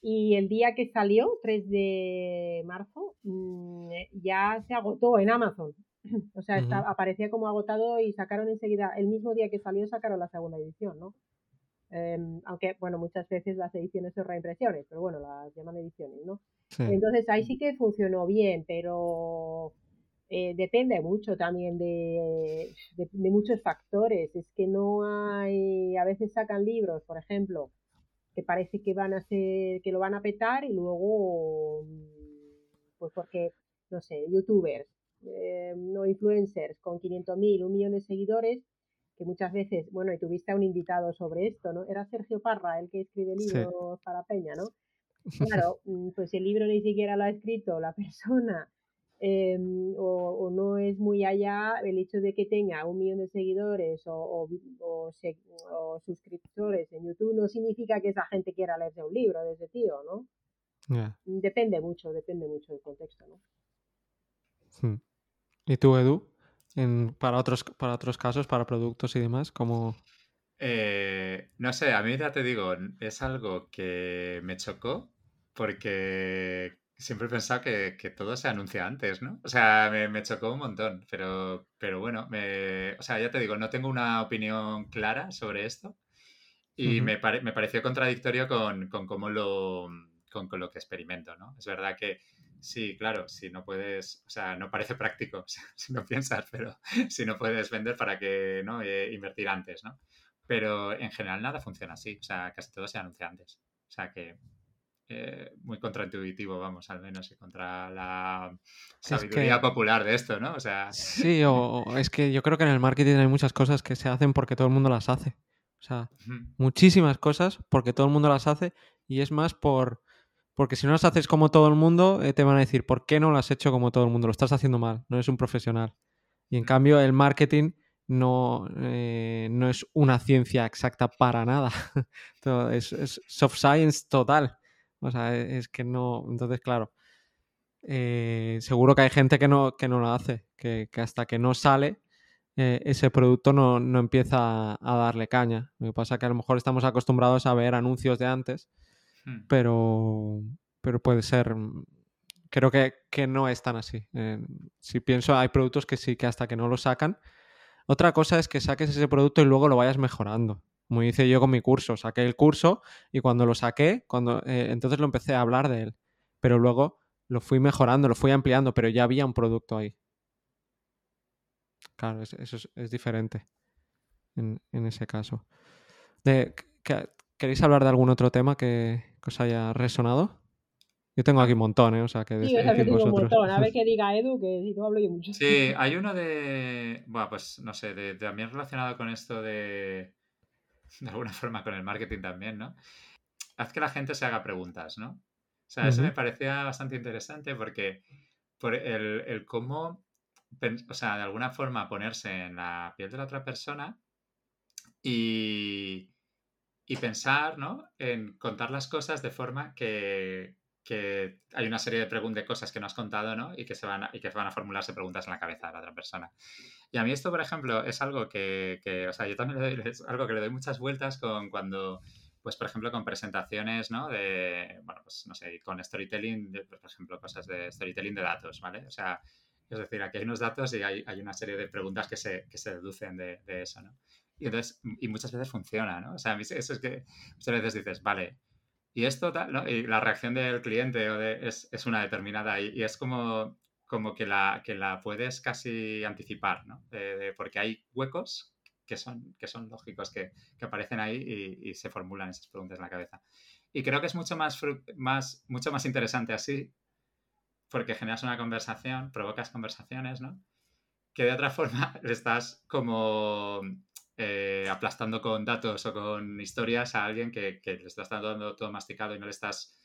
Y el día que salió, 3 de marzo, mm, ya se agotó en Amazon. O sea, aparecía como agotado y sacaron enseguida, el mismo día que salió, sacaron la segunda edición, ¿no? Em, aunque, bueno, muchas veces las ediciones son reimpresiones, pero bueno, las llaman ediciones, ¿no? Entonces ahí sí que funcionó bien, pero eh, depende mucho también de, de, muchos factores. Es que no hay, a veces sacan libros, por ejemplo, que parece que van a ser, que lo van a petar y luego, pues porque, no sé, youtubers, eh, no influencers con 500.000, un millón de seguidores, que muchas veces, bueno, y tuviste a un invitado sobre esto, ¿no? Era Sergio Parra, el que escribe libros para Peña, ¿no? Claro, mm, pues el libro ni siquiera lo ha escrito la persona em, o, no es muy allá el hecho de que tenga un millón de seguidores o, o, suscriptores en YouTube no significa que esa gente quiera leerse un libro de ese tío, ¿no? Depende mucho, depende mucho del contexto, ¿no? Hmm. ¿Y tú, Edu? para, otros, para otros casos, para productos y demás, como... Eh, no sé, a mí ya te digo, es algo que me chocó porque siempre he pensado que, todo se anuncia antes, ¿no? O sea, me, chocó un montón, pero, pero bueno, me, o sea, ya te digo, no tengo una opinión clara sobre esto y me, me, pareció contradictorio con, con cómo lo, con, con, lo que experimento, ¿no? Es verdad que Sí, claro, si no puedes, o sea, no parece práctico si no piensas, pero si no puedes vender para que, ¿no? Eh, invertir antes, ¿no? Pero en general nada funciona así, o sea, casi todo se anuncia antes. O sea que eh, muy contraintuitivo, vamos, al menos, y contra la sabiduría popular de esto, ¿no? O sea... Sí, o, es que yo creo que en el marketing hay muchas cosas que se hacen porque todo el mundo las hace. O sea, muchísimas cosas porque todo el mundo las hace y es más por porque si no las haces como todo el mundo, eh, te van a decir, ¿por qué no lo has hecho como todo el mundo? Lo estás haciendo mal, no eres un profesional. Y en cambio, el marketing no, eh, no es una ciencia exacta para nada. es, soft science total. O sea, e, es que no. Entonces, claro. Eh, seguro que hay gente que no, que no lo hace, que, hasta que no sale, ese producto no, empieza a, a, darle caña. Lo que pasa es que a lo mejor estamos acostumbrados a ver anuncios de antes Hmm. pero, pero puede ser. Mm, creo que, no es tan así. Eh, si pienso, hay productos que sí, que hasta que no lo sacan. Otra cosa es que saques ese producto y luego lo vayas mejorando. Como hice yo con mi curso. Saqué el curso y cuando lo saqué, cuando eh, entonces lo empecé a hablar de él. Pero luego lo fui mejorando, lo fui ampliando, pero ya había un producto ahí. Claro, eso es, diferente en, ese caso. De, ¿Queréis hablar de algún otro tema que, os haya resonado? Yo tengo aquí un montón, ¿eh? O sea, que sí, o sea, que tengo un montón. A ver qué diga Edu, que si no hablo yo mucho. Sí, hay uno de. Bueno, pues no sé, de, también relacionado con esto de. De alguna forma con el marketing también, ¿no? Haz que la gente se haga preguntas, ¿no? O sea, eso me parecía bastante interesante porque por el, el cómo. O sea, de alguna forma ponerse en la piel de la otra persona y y pensar ¿no? en contar las cosas de forma que, que hay una serie de, preguntas, de cosas que no has contado ¿no? y, que se van a, y que van a formularse preguntas en la cabeza de la otra persona. Y a mí esto, por ejemplo, es algo que, que o sea, yo también le doy, es algo que le doy muchas vueltas con cuando, pues, por ejemplo, con presentaciones, ¿no? De, bueno, pues, no sé, con storytelling, por ejemplo, cosas de storytelling de datos, ¿vale? O sea, es decir, aquí hay unos datos y hay, hay una serie de preguntas que se, que se deducen de, de eso, ¿no? Y, entonces, y muchas veces funciona, ¿no? O sea, eso es que muchas veces dices, vale, y esto tal, ¿no? Y la reacción del cliente o de, es, es, una determinada y, es como, como que, la, que la puedes casi anticipar, ¿no? porque hay huecos que son, que son lógicos, que, que aparecen ahí y, se formulan esas preguntas en la cabeza. Y creo que es mucho más, más, mucho más interesante así, porque generas una conversación, provocas conversaciones, ¿no? Que de otra forma estás como eh, aplastando con datos o con historias a alguien que, que, le estás dando todo masticado y no le estás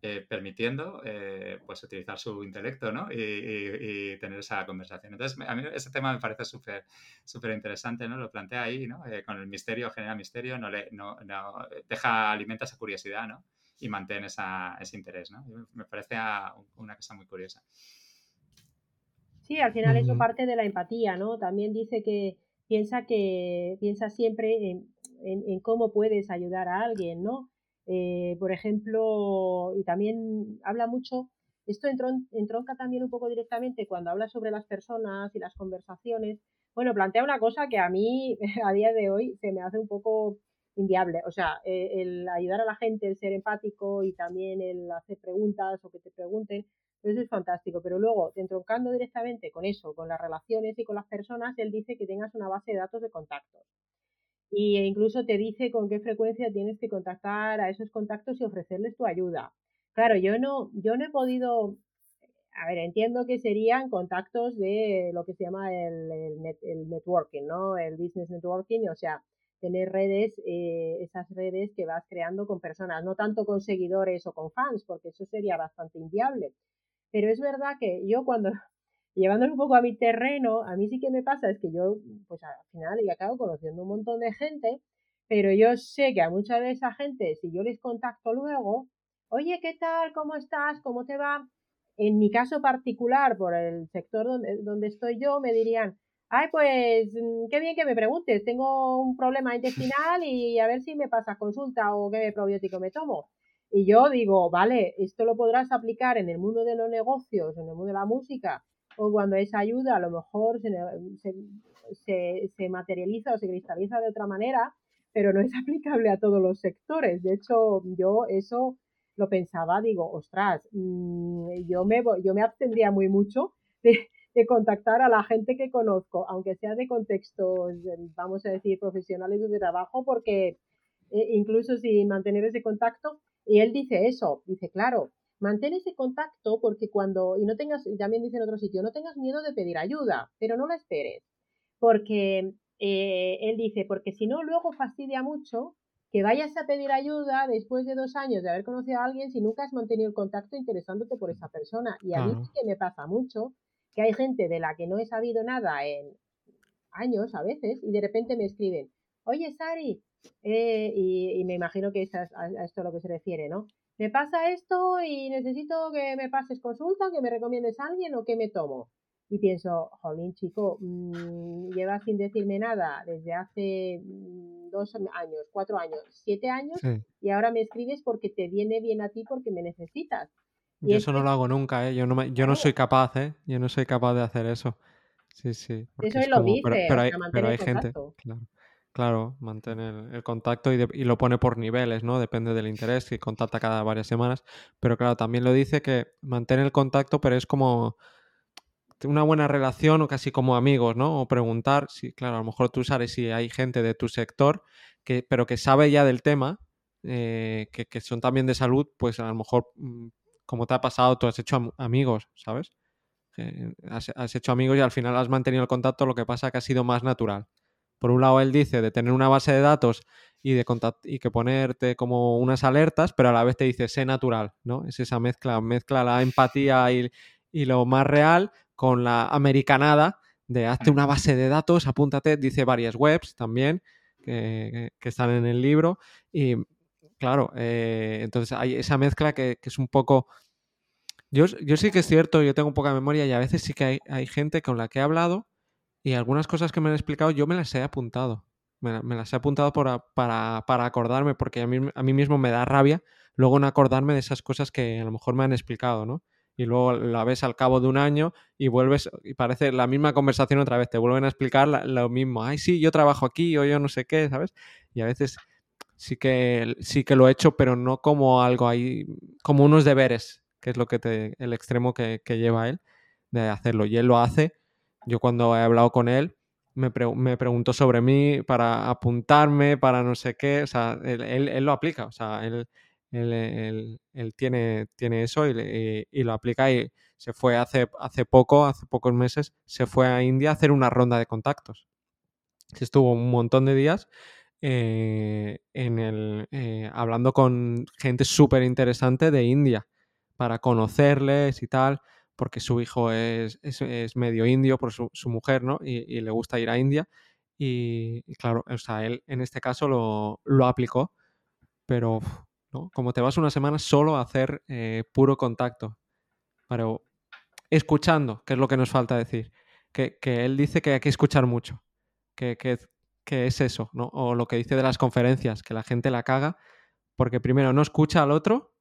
eh, permitiendo eh, pues utilizar su intelecto ¿no? y, tener esa conversación. Entonces, a mí ese tema me parece súper súper interesante, ¿no? Lo plantea ahí, ¿no? con el misterio, genera misterio, no le, no, no, deja, alimenta esa curiosidad, ¿no? Y mantiene esa, ese interés, ¿no? Me parece una cosa muy curiosa. Sí, al final eso parte de la empatía, ¿no? También dice que piensa que piensa siempre en, en, cómo puedes ayudar a alguien, ¿no? Eh, por ejemplo, y también habla mucho, esto entronca también un poco directamente cuando habla sobre las personas y las conversaciones. Bueno, plantea una cosa que a mí a día de hoy se me hace un poco inviable. O sea, eh, el ayudar a la gente, el ser empático y también el hacer preguntas o que te pregunten, eso es fantástico, pero luego, entroncando directamente con eso, con las relaciones y con las personas, él dice que tengas una base de datos de contactos. Y incluso te dice con qué frecuencia tienes que contactar a esos contactos y ofrecerles tu ayuda. Claro, yo no, yo no he podido, a ver, entiendo que serían contactos de lo que se llama el, el, networking, ¿no? El business networking, o sea, tener redes, eh, esas redes que vas creando con personas, no tanto con seguidores o con fans, porque eso sería bastante inviable, pero es verdad que yo cuando, llevándolo un poco a mi terreno, a mí sí que me pasa es que yo, pues al final y acabo conociendo un montón de gente, pero yo sé que a mucha de esa gente, si yo les contacto luego, oye, ¿qué tal? ¿Cómo estás? ¿Cómo te va? En mi caso particular, por el sector donde, donde estoy yo, me dirían, ay, pues mm, qué bien que me preguntes, tengo un problema intestinal y a ver si me pasa consulta o qué probiótico me tomo. Y yo digo, vale, esto lo podrás aplicar en el mundo de los negocios, en el mundo de la música, o cuando esa ayuda a lo mejor se, se, se materializa o se cristaliza de otra manera, pero no es aplicable a todos los sectores. De hecho, yo eso lo pensaba, digo, ostras, mm, yo me, yo me abstendría muy mucho de, de, contactar a la gente que conozco, aunque sea de contextos, vamos a decir, profesionales de trabajo, porque eh, incluso sin mantener ese contacto, y él dice eso, dice, claro, mantén ese contacto porque cuando, y no tengas, también dice en otro sitio, no tengas miedo de pedir ayuda, pero no la esperes, porque eh, él dice, porque si no, luego fastidia mucho que vayas a pedir ayuda después de dos años de haber conocido a alguien si nunca has mantenido el contacto interesándote por esa persona. Y a mí sí que me pasa mucho que hay gente de la que no he sabido nada en años a veces y de repente me escriben, oye Sari, eh, y, me imagino que es a, esto a lo que se refiere, ¿no? Me pasa esto y necesito que me pases consulta, que me recomiendes a alguien o que me tomo. Y pienso, jolín, chico, mmm, llevas sin decirme nada desde hace mm, dos años, cuatro años, siete años, y ahora me escribes porque te viene bien a ti, porque me necesitas. Y yo eso no lo hago nunca, ¿eh? Yo no, yo no soy capaz, ¿eh? Yo no soy capaz de hacer eso. Sí, sí. Eso es lo dice, pero, hay, pero hay gente. Claro. Claro, mantener el contacto y, lo pone por niveles, ¿no? Depende del interés, y contacta cada varias semanas. Pero claro, también lo dice que mantener el contacto, pero es como una buena relación o casi como amigos, ¿no? O preguntar, si, claro, a lo mejor tú sabes si hay gente de tu sector, que, pero que sabe ya del tema, eh, que, son también de salud, pues a lo mejor, mm, como te ha pasado, tú has hecho amigos, ¿sabes? has, has hecho amigos y al final has mantenido el contacto, lo que pasa que ha sido más natural por un lado él dice de tener una base de datos y de y que ponerte como unas alertas, pero a la vez te dice sé natural, ¿no? Es esa mezcla, mezcla la empatía y, lo más real con la americanada de hazte una base de datos, apúntate, dice varias webs también que, están en el libro y claro, eh, entonces hay esa mezcla que, es un poco... Yo, yo, sí que es cierto, yo tengo poca memoria y a veces sí que hay, hay gente con la que he hablado y algunas cosas que me han explicado yo me las he apuntado. Me, las he apuntado para, para, acordarme, porque a mí, a mí mismo me da rabia luego no acordarme de esas cosas que a lo mejor me han explicado, ¿no? y luego la ves al cabo de un año y vuelves y parece la misma conversación otra vez, te vuelven a explicar lo mismo, ay sí, yo trabajo aquí o yo no sé qué, ¿sabes? Y a veces sí que, sí que lo he hecho, pero no como algo ahí, como unos deberes, que es lo que te, el extremo que, que lleva él de hacerlo. Y él lo hace. Yo cuando he hablado con él, me, me, preguntó sobre mí para apuntarme, para no sé qué. O sea, él, él, lo aplica. O sea, él, él, él tiene, tiene eso y, y, lo aplica y se fue hace, hace poco, hace pocos meses, se fue a India a hacer una ronda de contactos. Se estuvo un montón de días eh, en el, eh, hablando con gente súper interesante de India para conocerles y tal, porque su hijo es, es, medio indio por su, su mujer, ¿no? Y, le gusta ir a India. Y, claro, o sea, él en este caso lo, lo aplicó, pero ¿no? como te vas una semana solo a hacer eh, puro contacto, pero escuchando, que es lo que nos falta decir, que, que él dice que hay que escuchar mucho, que, que, que es eso, ¿no? O lo que dice de las conferencias, que la gente la caga porque primero no escucha al otro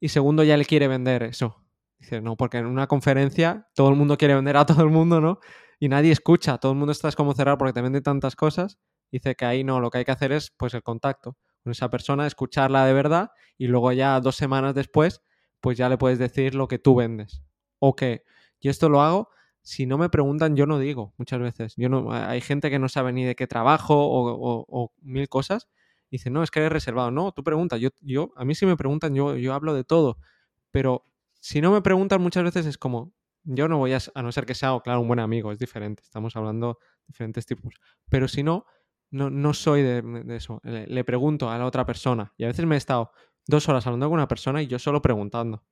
y segundo ya le quiere vender eso. Dice, no, porque en una conferencia todo el mundo quiere vender a todo el mundo, ¿no? Y nadie escucha, todo el mundo está como cerrado porque te vende tantas cosas. Dice que ahí no, lo que hay que hacer es pues el contacto con esa persona, escucharla de verdad y luego ya dos semanas después pues ya le puedes decir lo que tú vendes. O que yo esto lo hago, si no me preguntan yo no digo muchas veces. Yo no, hay gente que no sabe ni de qué trabajo o, o mil cosas dice, no, es que eres reservado. No, tú preguntas. Yo, yo, a mí si me preguntan, yo, yo hablo de todo. Pero si no me preguntan muchas veces es como, yo no voy a, a no ser que sea, claro, un buen amigo, es diferente. Estamos hablando de diferentes tipos. Pero si no, no, no soy de, eso. Le, pregunto a la otra persona. Y a veces me he estado dos horas hablando con una persona y yo solo preguntando.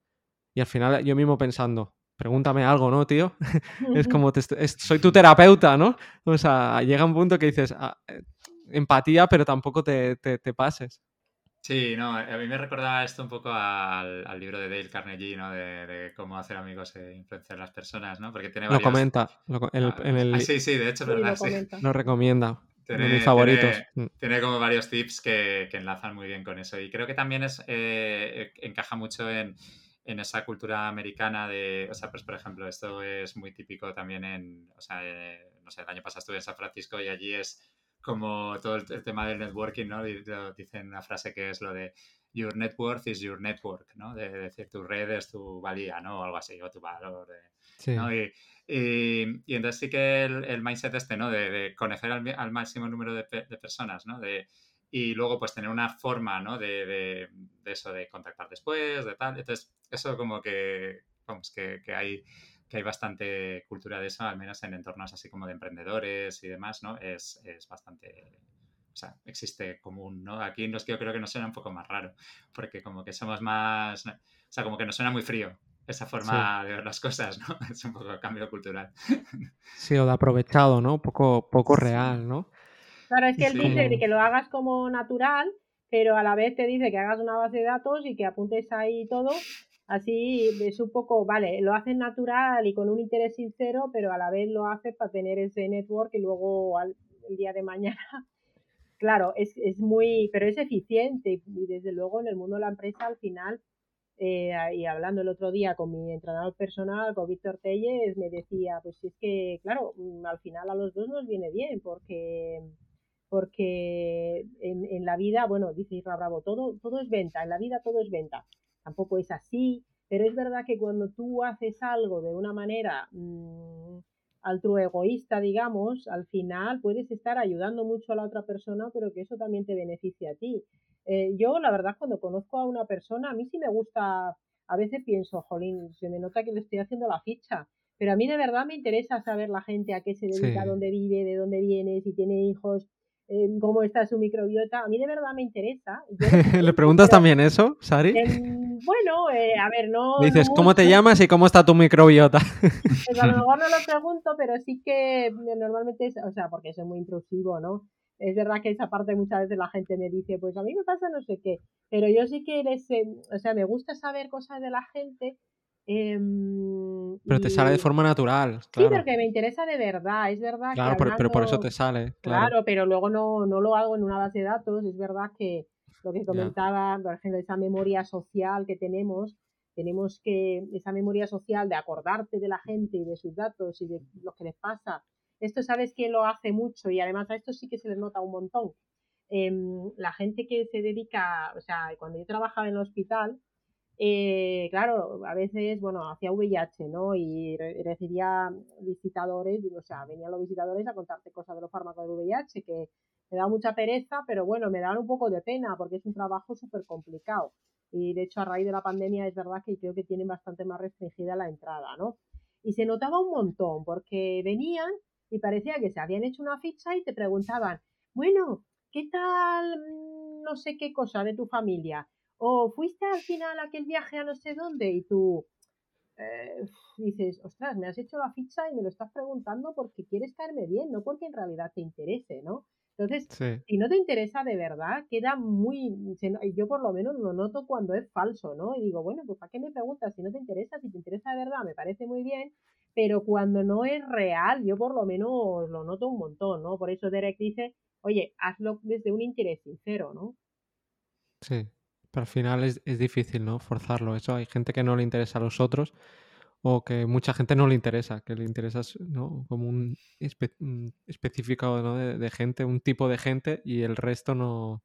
Y al final yo mismo pensando, pregúntame algo, ¿no, tío? es como, soy tu terapeuta, ¿no? O sea, llega un punto que dices, ah, eh, empatía, pero tampoco te, pases. Sí, no, a mí me recordaba esto un poco al, libro de Dale Carnegie, ¿no? De, cómo hacer amigos e influenciar a las personas, ¿no? Porque tiene Lo comenta. Ah, en el... Ah, sí, sí, de hecho, verdad. Lo, recomienda. Tiene, de mis favoritos. Mm. Tiene, como varios tips que, enlazan muy bien con eso. Y creo que también es, eh, encaja mucho en, esa cultura americana de, o sea, pues por ejemplo, esto es muy típico también en, o sea, eh, no sé, el año pasado estuve en San Francisco y allí es como todo el, tema del networking, ¿no? Dicen una frase que es lo de your net worth is your network, ¿no? De, decir tu red es tu valía, ¿no? O algo así, o tu valor. sí. ¿no? Y, y, entonces sí que el, mindset este, ¿no? De, conocer al, máximo número de, personas, ¿no? De, y luego pues tener una forma, ¿no? De, eso, de contactar después, de tal. Entonces, eso como que, vamos, que, que hay que hay bastante cultura de eso, al menos en entornos así como de emprendedores y demás, ¿no? Es, es bastante, o sea, existe común, ¿no? Aquí nos, yo creo que nos suena un poco más raro, porque como que somos más, o sea, como que nos suena muy frío esa forma de ver las cosas, ¿no? Es un poco cambio cultural. Sí, o de aprovechado, ¿no? Poco, poco real, ¿no? Claro, es que él dice que lo hagas como natural, pero a la vez te dice que hagas una base de datos y que apuntes ahí todo Así es un poco, vale, lo hace natural y con un interés sincero, pero a la vez lo hace para tener ese network y luego el día de mañana, claro, es, es muy, pero es eficiente y desde luego en el mundo de la empresa al final, eh, y hablando el otro día con mi entrenador personal, con Víctor Telles, me decía, pues es que, claro, mm, al final a los dos nos viene bien porque porque en, en la vida, bueno, dice Isra Bravo, todo, todo es venta, en la vida todo es venta tampoco es así, pero es verdad que cuando tú haces algo de una manera mmm, egoísta, digamos, al final puedes estar ayudando mucho a la otra persona, pero que eso también te beneficia a ti. Eh, yo, la verdad, cuando conozco a una persona, a mí sí me gusta, a veces pienso, jolín, se me nota que le estoy haciendo la ficha, pero a mí de verdad me interesa saber la gente a qué se dedica, dónde vive, de dónde viene, si tiene hijos, cómo está su microbiota. A mí de verdad me interesa. ¿Le preguntas también eso, Sari? bueno, eh, a ver, no. dices, ¿cómo te llamas y cómo está tu microbiota? Pues a lo mejor no lo pregunto, pero sí que normalmente, es, o sea, porque soy muy intrusivo, ¿no? Es verdad que esa parte muchas veces la gente me dice, pues a mí me pasa no sé qué, pero yo sí que les, eh, o sea, me gusta saber cosas de la gente Em, pero te sale de forma natural. Sí, porque me interesa de verdad, es verdad. Claro, pero por eso te sale. Claro, pero luego no, no, lo hago en una base de datos. Es verdad que lo que comentaba, por ejemplo, esa memoria social que tenemos, tenemos que, esa memoria social de acordarte de la gente y de sus datos y de lo que les pasa. Esto sabes que lo hace mucho y además a esto sí que se les nota un montón. Em, la gente que se dedica, o sea, cuando yo trabajaba en el hospital, eh, claro, a veces, bueno, hacía VIH, ¿no? Y recibía visitadores, o sea, venían los visitadores a contarte cosas de los fármacos del VIH, que me da mucha pereza, pero bueno, me dan un poco de pena porque es un trabajo súper complicado. Y de hecho, a raíz de la pandemia es verdad que creo que tienen bastante más restringida la entrada, ¿no? Y se notaba un montón porque venían y parecía que se habían hecho una ficha y te preguntaban, bueno, ¿qué tal mm, no sé qué cosa de tu familia? O fuiste al final a aquel viaje a no sé dónde y tú eh, dices, ostras, me has hecho la ficha y me lo estás preguntando porque quieres caerme bien, no porque en realidad te interese, ¿no? Entonces, si no te interesa de verdad, queda muy, yo por lo menos lo noto cuando es falso, ¿no? Y digo, bueno, pues ¿para qué me preguntas si no te interesa? Si te interesa de verdad, me parece muy bien, pero cuando no es real, yo por lo menos lo noto un montón, ¿no? Por eso Derek dice, oye, hazlo desde un interés sincero, ¿no? Sí, pero al final es, difícil, ¿no? Forzarlo. Eso hay gente que no le interesa a los otros o que mucha gente no le interesa, que le interesa ¿no? como un específico ¿no? de, gente, un tipo de gente y el resto no...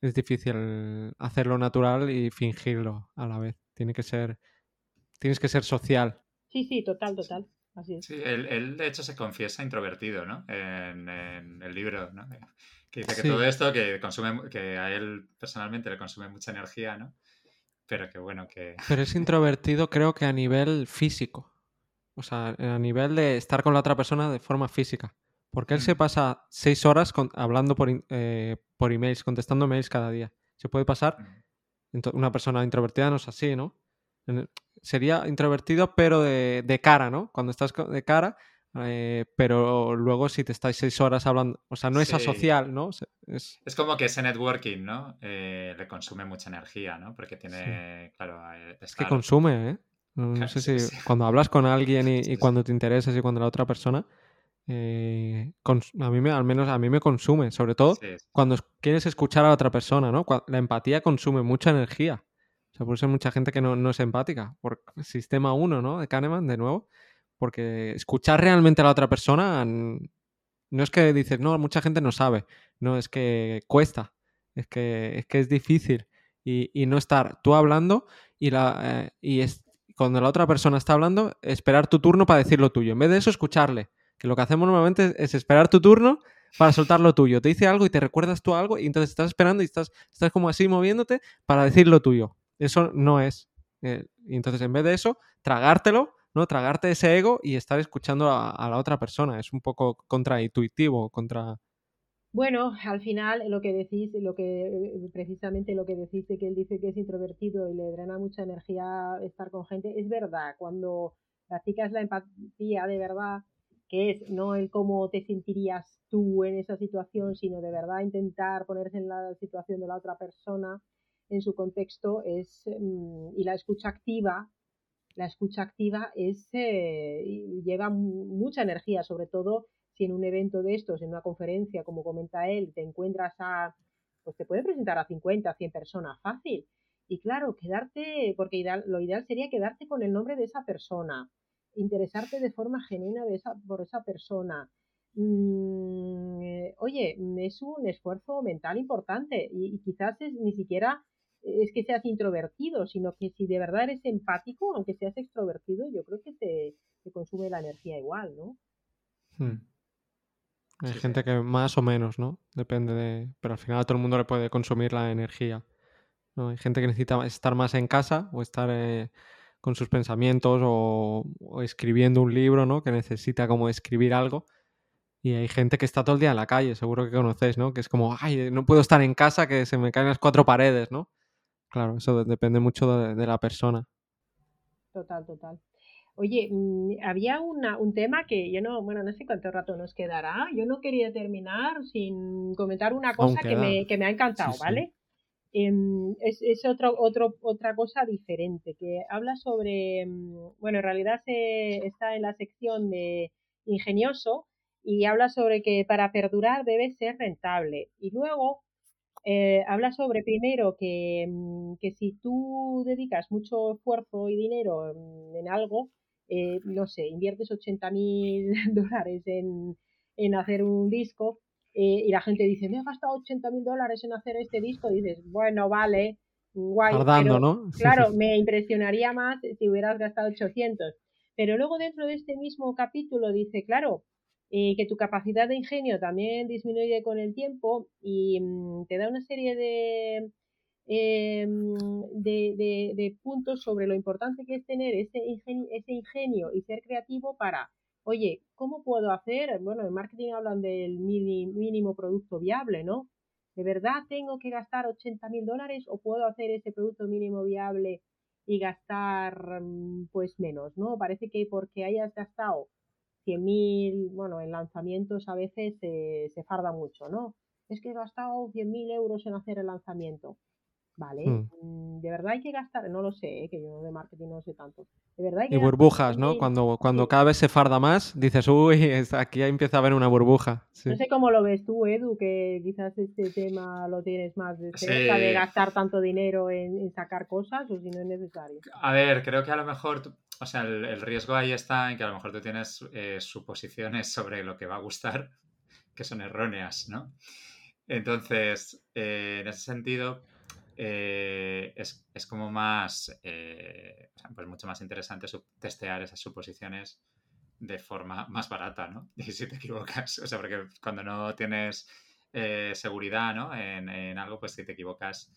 Es difícil hacerlo natural y fingirlo a la vez. Tiene que ser... Tienes que ser social. Sí, sí, total, total. Así es. Sí, él, de hecho se confiesa introvertido, ¿no? En, el libro, ¿no? Que dice que todo esto que consume, que a él personalmente le consume mucha energía, ¿no? Pero que bueno, que... Pero es introvertido creo que a nivel físico. O sea, a nivel de estar con la otra persona de forma física. Porque él se mm. pasa seis horas hablando por, eh, por emails, contestando mails cada día. Se puede pasar. Mm. Una persona introvertida no es así, ¿no? Sería introvertido, pero de, de cara, ¿no? Cuando estás de cara, eh, pero luego si te estáis seis horas hablando, o sea, no es asocial, ¿no? Es... es... como que ese networking, ¿no? Eh, le consume mucha energía, ¿no? Porque tiene, claro... Eh, es que consume, ¿eh? No, sé si cuando hablas con alguien y, cuando te interesas y cuando la otra persona, a mí me, al menos a mí me consume, sobre todo cuando quieres escuchar a la otra persona, ¿no? La empatía consume mucha energía. O sea, por eso hay mucha gente que no, no es empática. Por sistema 1, ¿no? De Kahneman, de nuevo porque escuchar realmente a la otra persona no es que dices, no, mucha gente no sabe, no, es que cuesta, es que es, que es difícil y, no estar tú hablando y, la, eh, y es, cuando la otra persona está hablando, esperar tu turno para decir lo tuyo. En vez de eso, escucharle, que lo que hacemos normalmente es, esperar tu turno para soltar lo tuyo. Te dice algo y te recuerdas tú algo y entonces estás esperando y estás, estás como así moviéndote para decir lo tuyo. Eso no es. Eh, y entonces, en vez de eso, tragártelo ¿no? Tragarte ese ego y estar escuchando a, la otra persona. Es un poco contraintuitivo, contra... Bueno, al final lo que decís, lo que precisamente lo que decís de que él dice que es introvertido y le drena mucha energía estar con gente, es verdad. Cuando practicas la empatía de verdad, que es no el cómo te sentirías tú en esa situación, sino de verdad intentar ponerse en la situación de la otra persona, en su contexto, es mm, y la escucha activa la escucha activa es, eh, lleva mucha energía, sobre todo si en un evento de estos, en una conferencia, como comenta él, te encuentras a, pues te puede presentar a 50, 100 personas fácil. Y claro, quedarte, porque lo ideal sería quedarte con el nombre de esa persona, interesarte de forma genuina de esa, por esa persona. Mm, eh, oye, es un esfuerzo mental importante y, y quizás es, ni siquiera es que seas introvertido, sino que si de verdad eres empático, aunque seas extrovertido, yo creo que te, consume la energía igual, ¿no? Hmm. Hay gente que más o menos, ¿no? Depende de... Pero al final a todo el mundo le puede consumir la energía. ¿no? Hay gente que necesita estar más en casa o estar eh, con sus pensamientos o, escribiendo un libro, ¿no? Que necesita como escribir algo. Y hay gente que está todo el día en la calle, seguro que conocéis, ¿no? Que es como, ay, no puedo estar en casa, que se me caen las cuatro paredes, ¿no? Claro, eso depende mucho de, la persona. Total, total. Oye, mm, había un tema que yo no, bueno, no sé cuánto rato nos quedará. Yo no quería terminar sin comentar una cosa que me, que me, ha encantado, ¿vale? Em, es, es otro, otro, otra cosa diferente, que habla sobre, mm, bueno, en realidad se, está en la sección de ingenioso y habla sobre que para perdurar debe ser rentable. Y luego eh, habla sobre primero que, mm, que, si tú dedicas mucho esfuerzo y dinero en, algo, eh, no sé, inviertes 80 mil dólares en, en, hacer un disco eh, y la gente dice, me he gastado 80 mil dólares en hacer este disco, dices, bueno, vale, guay. Tardando, ¿no? Claro, me impresionaría más si hubieras gastado 800. Pero luego dentro de este mismo capítulo dice, claro, que tu capacidad de ingenio también disminuye con el tiempo y mm, te da una serie eh, de, de, puntos sobre lo importante que es tener ese ingenio, ese ingenio y ser creativo para, oye, ¿cómo puedo hacer? Bueno, en marketing hablan del mínimo producto viable, ¿no? ¿De verdad tengo que gastar 80 mil dólares o puedo hacer ese producto mínimo viable y gastar mm, pues menos, ¿no? Parece que porque hayas gastado 100.000, bueno, en lanzamientos a veces se farda mucho, ¿no? Es que he gastado 100.000 euros en hacer el lanzamiento. Vale, hmm. mm, de verdad hay que gastar, no lo sé, ¿eh? que yo de marketing no sé tanto. De verdad y burbujas, ¿no? Cuando, cuando cada vez se farda más, dices, uy, aquí empieza a haber una burbuja. No sé cómo lo ves tú, Edu, que quizás este tema lo tienes más de de gastar tanto dinero en, sacar cosas o si no es necesario. A ver, creo que a lo mejor, o sea, el, riesgo ahí está en que a lo mejor tú tienes eh, suposiciones sobre lo que va a gustar que son erróneas, ¿no? Entonces, eh, en ese sentido, eh, es, como más, eh, pues mucho más interesante testear esas suposiciones de forma más barata, ¿no? Y si te equivocas, o sea, porque cuando no tienes eh, seguridad, ¿no? En, algo, pues si te equivocas,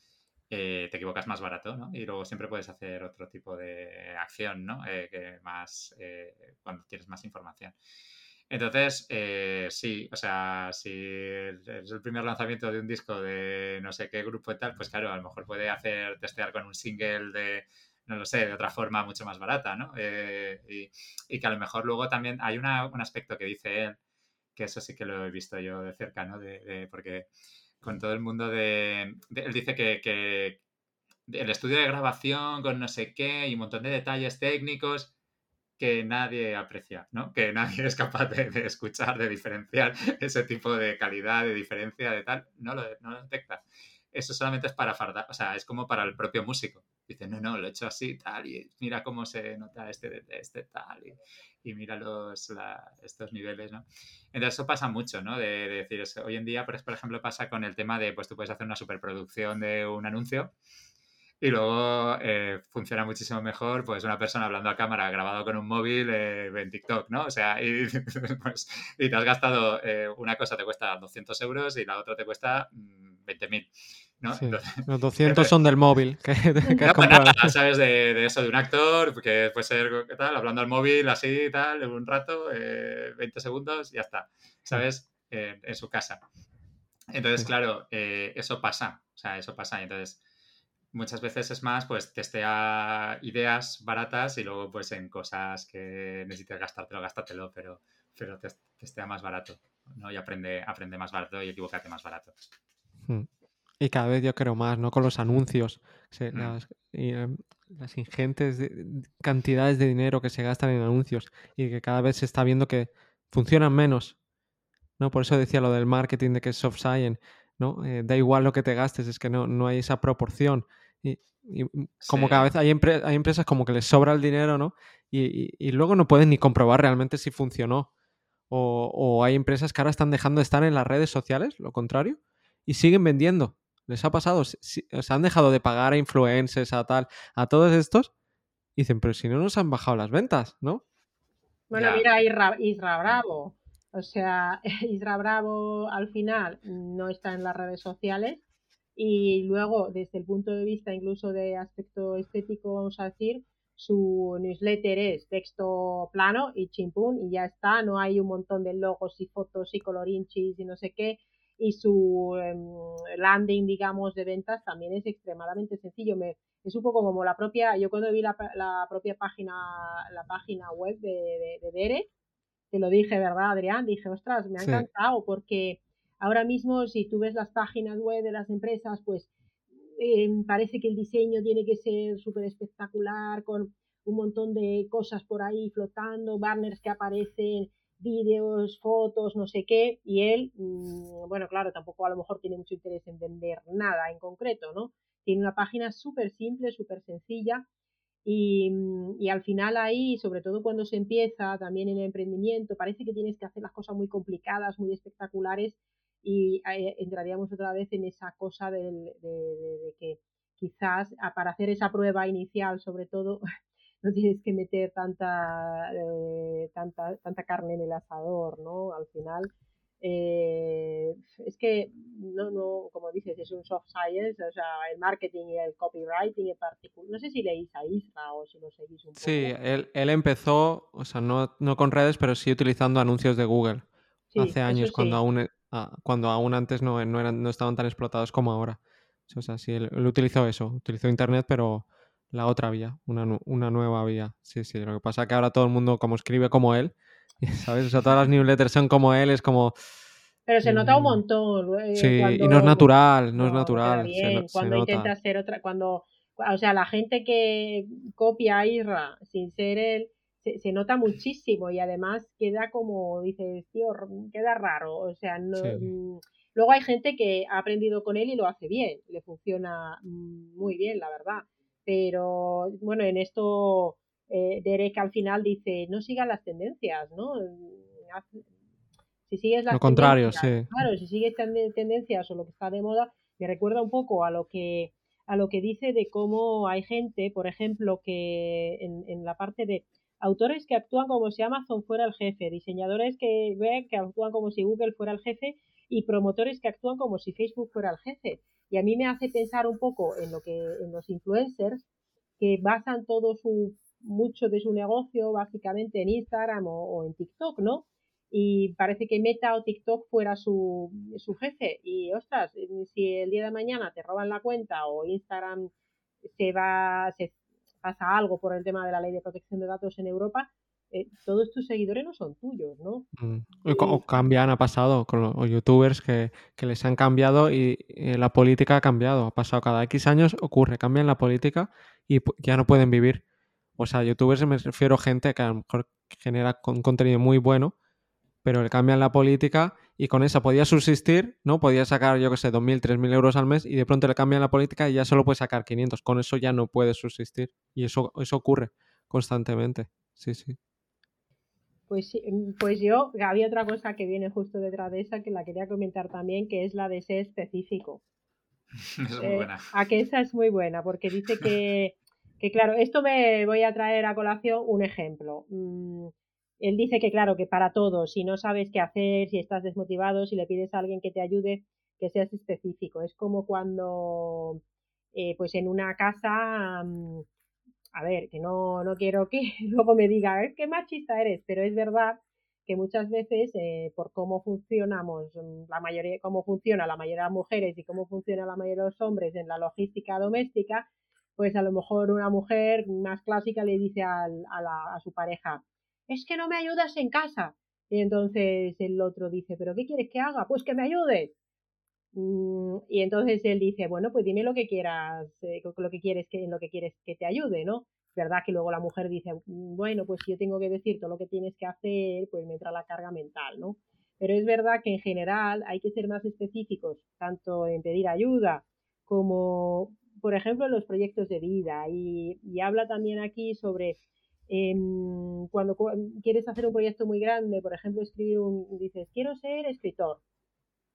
te equivocas más barato, ¿no? Y luego siempre puedes hacer otro tipo de acción, ¿no? que más, cuando tienes más información. Entonces, eh, sí, o sea, si es el primer lanzamiento de un disco de no sé qué grupo y tal, pues claro, a lo mejor puede hacer testear con un single de, no lo sé, de otra forma mucho más barata, ¿no? Eh, y, que a lo mejor luego también hay un aspecto que dice él, que eso sí que lo he visto yo de cerca, ¿no? De, porque con todo el mundo de, él dice que, que el estudio de grabación con no sé qué y un montón de detalles técnicos que nadie aprecia, ¿no? Que nadie es capaz de, escuchar, de diferenciar ese tipo de calidad, de diferencia, de tal, no lo, no detecta. Eso solamente es para fardar, o sea, es como para el propio músico. Dice, no, no, lo he hecho así, tal, y mira cómo se nota este de este, tal, y, mira los, estos niveles, ¿no? Entonces eso pasa mucho, ¿no? De, decir, hoy en día, por ejemplo, pasa con el tema de, pues tú puedes hacer una superproducción de un anuncio, y luego eh, funciona muchísimo mejor, pues una persona hablando a cámara grabado con un móvil eh, en TikTok, ¿no? O sea, y, pues, y te has gastado eh, una cosa te cuesta 200 euros y la otra te cuesta 20.000. Mm, ¿no? los 200 son del móvil. Que, que no, pues nada, sabes de, de, eso, de un actor, que puede ser ¿qué tal, hablando al móvil así y tal, un rato, 20 segundos y ya está, ¿sabes? en su casa. Entonces, claro, eso pasa, o sea, eso pasa. Entonces, muchas veces es más, pues testea ideas baratas y luego pues en cosas que necesites gastártelo, gástatelo, pero, pero testea más barato, ¿no? Y aprende, aprende más barato y equivocate más barato. Hmm. Y cada vez yo creo más, ¿no? Con los anuncios, hmm. las, em, las, ingentes cantidades de dinero que se gastan en anuncios y que cada vez se está viendo que funcionan menos, ¿no? Por eso decía lo del marketing de que es soft science, ¿no? Eh, da igual lo que te gastes, es que no, no hay esa proporción. Y, mm, como cada vez hay, hay, empresas como que les sobra el dinero, ¿no? Y, luego no pueden ni comprobar realmente si funcionó. O, hay empresas que ahora están dejando de estar en las redes sociales, lo contrario, y siguen vendiendo. ¿Les ha pasado? Se, han dejado de pagar a influencers, a tal, a todos estos. Y dicen, pero si no nos han bajado las ventas, ¿no? Bueno, mira Isra, Isra Bravo. O sea, Isra Bravo al final no está en las redes sociales y luego desde el punto de vista incluso de aspecto estético vamos a decir su newsletter es texto plano y chimpún y ya está, no hay un montón de logos y fotos y colorinchis y no sé qué. Y su em, landing digamos de ventas también es extremadamente sencillo. Me, es un poco como la propia yo cuando vi la, la propia página la página web de, de, Dere te lo dije verdad Adrián dije ostras me ha encantado porque Ahora mismo, si tú ves las páginas web de las empresas, pues eh, parece que el diseño tiene que ser súper espectacular, con un montón de cosas por ahí flotando, banners que aparecen vídeos, fotos, no sé qué, y él, mm, bueno, claro, tampoco a lo mejor tiene mucho interés en vender nada en concreto, ¿no? Tiene una página súper simple, súper sencilla, y, mm, y, al final ahí, sobre todo cuando se empieza también en el emprendimiento, parece que tienes que hacer las cosas muy complicadas, muy espectaculares, y eh, entraríamos otra vez en esa cosa de, de que quizás para hacer esa prueba inicial, sobre todo, no tienes que meter tanta, eh, tanta, tanta carne en el asador, ¿no? Al final, eh, es que, no, no, como dices, es un soft science, o sea, el marketing y el copywriting en particular. No sé si leéis a Isra o si lo seguís un poco. Sí, él, él empezó, o sea, no, no, con redes, pero sí utilizando anuncios de Google. hace años, cuando, aún, ah, cuando aún antes no, no, eran, no estaban tan explotados como ahora. O sea, sí, él, él utilizó eso, utilizó Internet, pero la otra vía, una, una, nueva vía. Sí, sí, lo que pasa es que ahora todo el mundo como escribe como él, ¿sabes? O sea, todas las newsletters son como él, es como... Pero se nota un mm, montón. Eh, sí, y no es natural, no, es natural. cuando intenta ser otra, cuando, o sea, la gente que copia a Isra sin ser él, se, nota muchísimo y además queda como, dices, tío, queda raro. O sea, no... Mm, luego hay gente que ha aprendido con él y lo hace bien, le funciona mm, muy bien, la verdad. Pero bueno, en esto eh, Derek al final dice, no sigas las tendencias, ¿no? Si sigues las lo contrario, sí. Claro, si sigues tendencias o lo que está de moda, me recuerda un poco a lo que a lo que dice de cómo hay gente, por ejemplo, que en, en la parte de autores que actúan como si Amazon fuera el jefe, diseñadores que que actúan como si Google fuera el jefe y promotores que actúan como si Facebook fuera el jefe. Y a mí me hace pensar un poco en lo que en los influencers que basan todo su mucho de su negocio básicamente en Instagram o, en TikTok, ¿no? Y parece que Meta o TikTok fuera su, su jefe. Y ostras, si el día de mañana te roban la cuenta o Instagram se va, se pasa algo por el tema de la ley de protección de datos en Europa, eh, todos tus seguidores no son tuyos, ¿no? Mm. O cambian, ha pasado con los youtubers que, les han cambiado y eh, la política ha cambiado. Ha pasado cada X años, ocurre, cambian la política y ya no pueden vivir. O sea, youtubers me refiero a gente que a lo mejor genera un contenido muy bueno, pero le cambian la política y con esa podía subsistir, ¿no? Podía sacar, yo qué sé, 2.000, 3.000 euros al mes y de pronto le cambian la política y ya solo puede sacar 500. Con eso ya no puede subsistir. Y eso, eso ocurre constantemente. Sí, sí. Pues, mm, pues yo, había otra cosa que viene justo detrás de esa que la quería comentar también, que es la de ser específico. es muy eh, buena. a que esa es muy buena, porque dice que, que, claro, esto me voy a traer a colación un ejemplo. Él dice que, claro, que para todo, si no sabes qué hacer, si estás desmotivado, si le pides a alguien que te ayude, que seas específico. Es como cuando, eh, pues en una casa, mm, a ver, que no, no quiero que luego me diga, es que machista eres, pero es verdad que muchas veces eh, por cómo funcionamos mm, la mayoría, cómo funciona la mayoría de las mujeres y cómo funciona la mayoría de los hombres en la logística doméstica, pues a lo mejor una mujer más clásica le dice a, a su pareja, es que no me ayudas en casa. Y entonces el otro dice, ¿pero qué quieres que haga? Pues que me ayudes. Mm, y entonces él dice, bueno, pues dime lo que quieras, eh, lo que quieres que, en lo que quieres que te ayude, ¿no? verdad que luego la mujer dice, mm, bueno, pues si yo tengo que decir todo lo que tienes que hacer, pues me entra la carga mental, ¿no? Pero es verdad que en general hay que ser más específicos, tanto en pedir ayuda como, por ejemplo, en los proyectos de vida. Y, y habla también aquí sobre em, cuando quieres hacer un proyecto muy grande, por ejemplo, escribir un, dices, quiero ser escritor.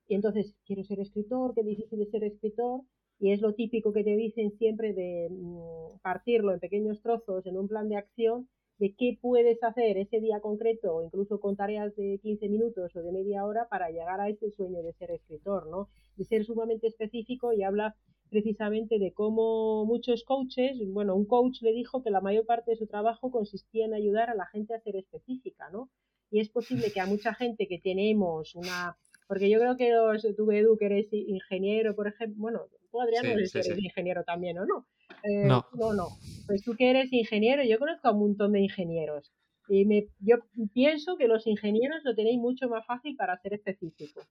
Y entonces, quiero ser escritor, qué difícil es ser escritor. Y es lo típico que te dicen siempre de mm, partirlo en pequeños trozos en un plan de acción de qué puedes hacer ese día concreto o incluso con tareas de 15 minutos o de media hora para llegar a ese sueño de ser escritor, ¿no? De ser sumamente específico y habla precisamente de cómo muchos coaches, bueno, un coach le dijo que la mayor parte de su trabajo consistía en ayudar a la gente a ser específica, ¿no? Y es posible que a mucha gente que tenemos una porque yo creo que los, tú, Edu, que eres ingeniero, por ejemplo, bueno, tú, Adrián, no eres ingeniero también, ¿o no? Eh, no. No, no. Pues tú que eres ingeniero, yo conozco a un montón de ingenieros. Y me, yo pienso que los ingenieros lo tenéis mucho más fácil para ser específicos.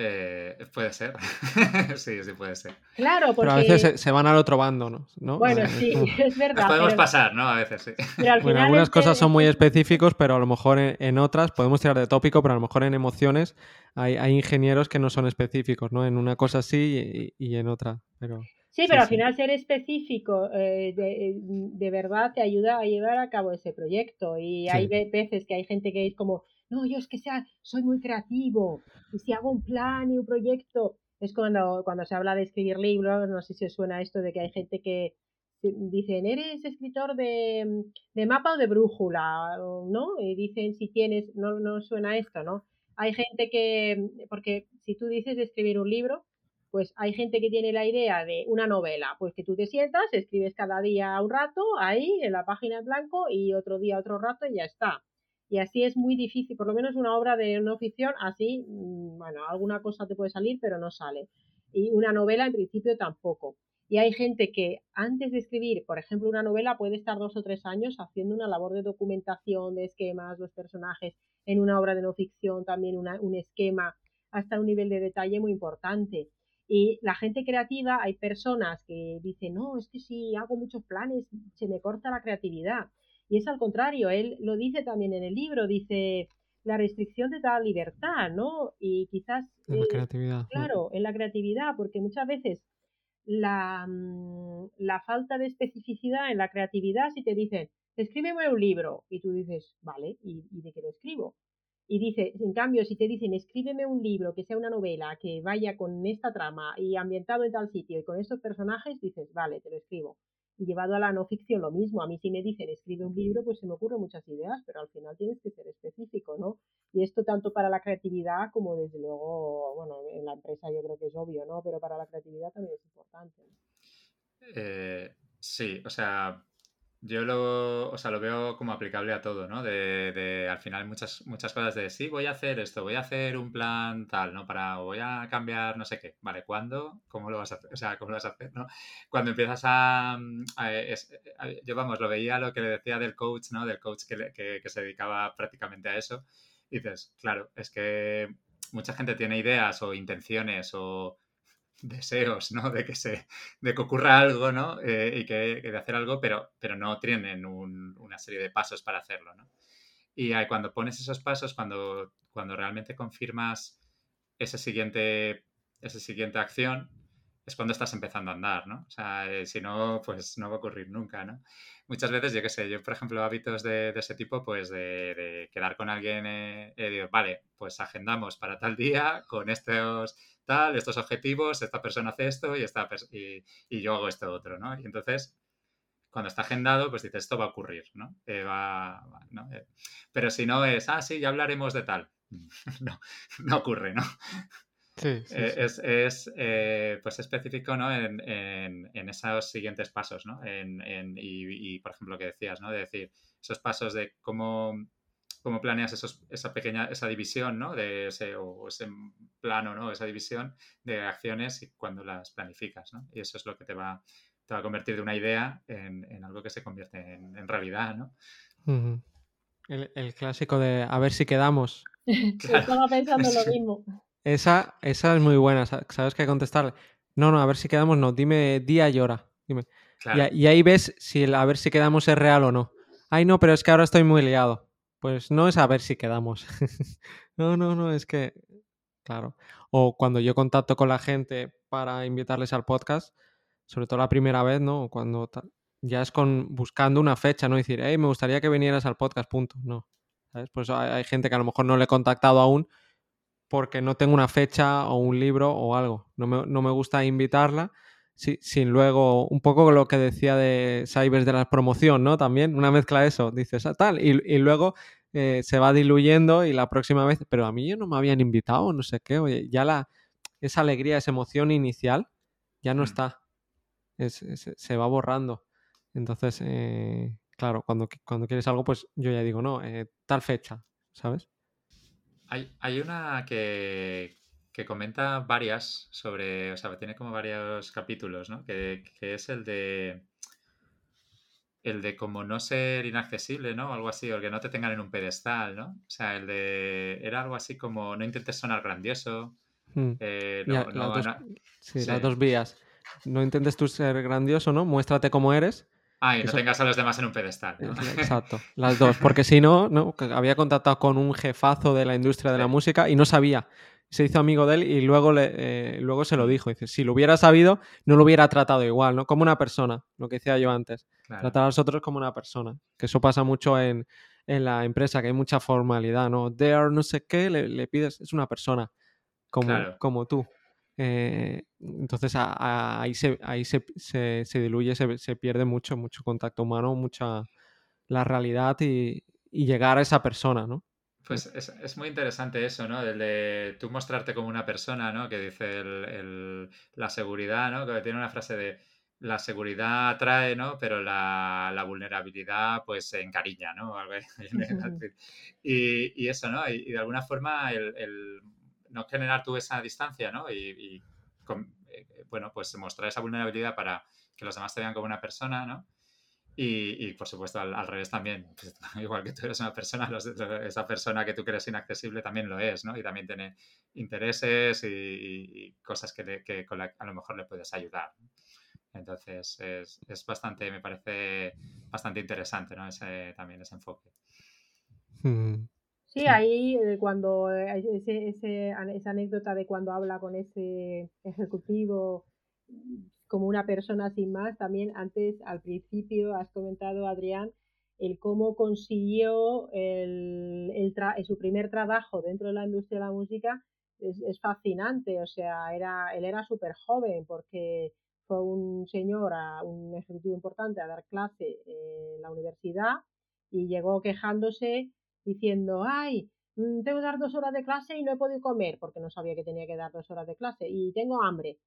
Eh, puede ser. sí, sí puede ser. Claro, porque... Pero a veces se, van al otro bando, ¿no? Bueno, sí, es verdad. podemos pasar, ¿no? A veces, sí. bueno, algunas cosas son muy específicos, pero a lo mejor en, otras podemos tirar de tópico, pero a lo mejor en emociones hay, ingenieros que no son específicos, ¿no? En una cosa sí y, en otra, pero... Sí, pero al final ser específico eh, de, de, verdad te ayuda a llevar a cabo ese proyecto. Y hay veces que hay gente que es como, no, yo es que sea, soy muy creativo, y si hago un plan y un proyecto, es cuando, cuando se habla de escribir libros, no sé si os suena esto de que hay gente que dicen, ¿eres escritor de, de mapa o de brújula? ¿No? Y dicen si tienes, no, no suena esto, ¿no? Hay gente que, porque si tú dices de escribir un libro, pues hay gente que tiene la idea de una novela, pues que tú te sientas, escribes cada día un rato ahí en la página en blanco y otro día otro rato y ya está. Y así es muy difícil, por lo menos una obra de no ficción, así, mm, bueno, alguna cosa te puede salir, pero no sale. Y una novela en principio tampoco. Y hay gente que antes de escribir, por ejemplo, una novela puede estar dos o tres años haciendo una labor de documentación de esquemas, los personajes, en una obra de no ficción también un esquema hasta un nivel de detalle muy importante. Y la gente creativa, hay personas que dicen, no, es que si hago muchos planes se me corta la creatividad. Y es al contrario, él lo dice también en el libro, dice, la restricción te da libertad, ¿no? Y quizás... En la creatividad. Claro, en la creatividad, porque muchas veces la, mm, la, falta de especificidad en la creatividad, si te dicen, escríbeme un libro, y tú dices, vale, ¿y, y de qué lo escribo? Y dice, en cambio, si te dicen, escríbeme un libro que sea una novela, que vaya con esta trama y ambientado en tal sitio y con estos personajes, dices, vale, te lo escribo. Y llevado a la no ficción lo mismo. A mí si me dicen escribe un libro, pues se me ocurren muchas ideas, pero al final tienes que ser específico, ¿no? Y esto tanto para la creatividad como desde luego, bueno, en la empresa yo creo que es obvio, ¿no? Pero para la creatividad también es importante. Eh, sí, o sea, yo lo, o sea, lo veo como aplicable a todo, ¿no? De, de, al final muchas, muchas cosas de sí, voy a hacer esto, voy a hacer un plan tal, ¿no? Para, voy a cambiar no sé qué. Vale, ¿cuándo? ¿Cómo lo vas a hacer? O sea, ¿cómo lo vas a hacer, no? Cuando empiezas a... yo, vamos, lo veía lo que le decía del coach, ¿no? Del coach que, que, que se dedicaba prácticamente a eso. Y dices, claro, es que mucha gente tiene ideas o intenciones o deseos, ¿no? De que se, de que ocurra algo, ¿no? Eh, y que, de hacer algo, pero, pero no tienen una serie de pasos para hacerlo, ¿no? Y cuando pones esos pasos, cuando, cuando realmente confirmas ese siguiente, esa siguiente acción, es cuando estás empezando a andar, ¿no? O sea, eh, si no, pues no va a ocurrir nunca, ¿no? Muchas veces, yo qué sé, yo, por ejemplo, hábitos de, ese tipo, pues de, quedar con alguien, eh, digo, vale, pues agendamos para tal día con estos tal, estos objetivos, esta persona hace esto y, esta y, y, yo hago esto otro, ¿no? Y entonces, cuando está agendado, pues dices, esto va a ocurrir, ¿no? Eh, va, ¿no? Eh, pero si no es, ah, sí, ya hablaremos de tal. no, no ocurre, ¿no? Sí, eh, Es, es pues específico ¿no? en, en, en, esos siguientes pasos, ¿no? En, y, y, por ejemplo, lo que decías, ¿no? De decir, esos pasos de cómo cómo planeas esos, esa pequeña, esa división, ¿no? De ese, o ese plano, ¿no? Esa división de acciones y cuando las planificas, ¿no? Y eso es lo que te va, te va a convertir de una idea en, en algo que se convierte en, en realidad, ¿no? el, el, clásico de a ver si quedamos. Estaba pensando lo mismo. Esa, esa es muy buena, ¿sabes qué contestarle? No, no, a ver si quedamos, no, dime día y hora. Dime. Y, y, ahí ves si el a ver si quedamos es real o no. Ay, no, pero es que ahora estoy muy liado. Pues no es a ver si quedamos. no, no, no, es que, claro. O cuando yo contacto con la gente para invitarles al podcast, sobre todo la primera vez, ¿no? Cuando ya es con buscando una fecha, no decir, hey, me gustaría que vinieras al podcast, punto. No. ¿Sabes? Pues hay, gente que a lo mejor no le he contactado aún porque no tengo una fecha o un libro o algo. No me, no me gusta invitarla Sí, sin luego, un poco lo que decía de Cybers de la promoción, ¿no? También, una mezcla de eso, dices, ah, tal, y, y luego eh, se va diluyendo y la próxima vez, pero a mí yo no me habían invitado, no sé qué, oye, ya la, esa alegría, esa emoción inicial ya no mm. está, es, se va borrando. Entonces, eh, claro, cuando, cuando quieres algo, pues yo ya digo, no, eh, tal fecha, ¿sabes? Hay, hay una que, que comenta varias sobre, o sea, tiene como varios capítulos, ¿no? Que, es el de el de como no ser inaccesible, ¿no? Algo así, o el que no te tengan en un pedestal, ¿no? O sea, el de era algo así como no intentes sonar grandioso, Mm. Eh, las dos vías. No intentes tú ser grandioso, ¿no? Muéstrate como eres. Ah, y no tengas a los demás en un pedestal. Exacto, las dos. Porque si no, no, había contactado con un jefazo de la industria de la música y no sabía. Se hizo amigo de él y luego, le, eh, luego se lo dijo. Dice, si lo hubiera sabido, no lo hubiera tratado igual, ¿no? Como una persona, lo que decía yo antes. Tratar a los otros como una persona. Que eso pasa mucho en, la empresa, que hay mucha formalidad, ¿no? There, no sé qué, le, pides, es una persona como, como tú. Eh, entonces ahí, se, ahí se, se, diluye, se, pierde mucho, mucho contacto humano, mucha la realidad y, llegar a esa persona, ¿no? Pues es, muy interesante eso, ¿no? El de tú mostrarte como una persona, ¿no? Que dice el, la seguridad, ¿no? Que tiene una frase de la seguridad atrae, ¿no? Pero la, la vulnerabilidad, pues, encariña, ¿no? y, y, eso, ¿no? Y, de alguna forma el no generar tú esa distancia, ¿no? Y, eh, bueno, pues mostrar esa vulnerabilidad para que los demás te vean como una persona, ¿no? Y, por supuesto, al, revés también. Pues, igual que tú eres una persona, esa persona que tú crees inaccesible también lo es, ¿no? Y también tiene intereses y, cosas que, que con la, a lo mejor le puedes ayudar. Entonces, es, bastante, me parece bastante interesante, ¿no? Ese, también ese enfoque. Mm. Sí, ahí eh, cuando eh, ese, ese, esa anécdota de cuando habla con ese ejecutivo como una persona sin más, también antes, al principio, has comentado, Adrián, el cómo consiguió el, el su primer trabajo dentro de la industria de la música es, fascinante. O sea, era, él era súper joven porque fue un señor, un ejecutivo importante, a dar clase en la universidad y llegó quejándose diciendo, ay, mm, tengo que dar dos horas de clase y no he podido comer, porque no sabía que tenía que dar dos horas de clase, y tengo hambre.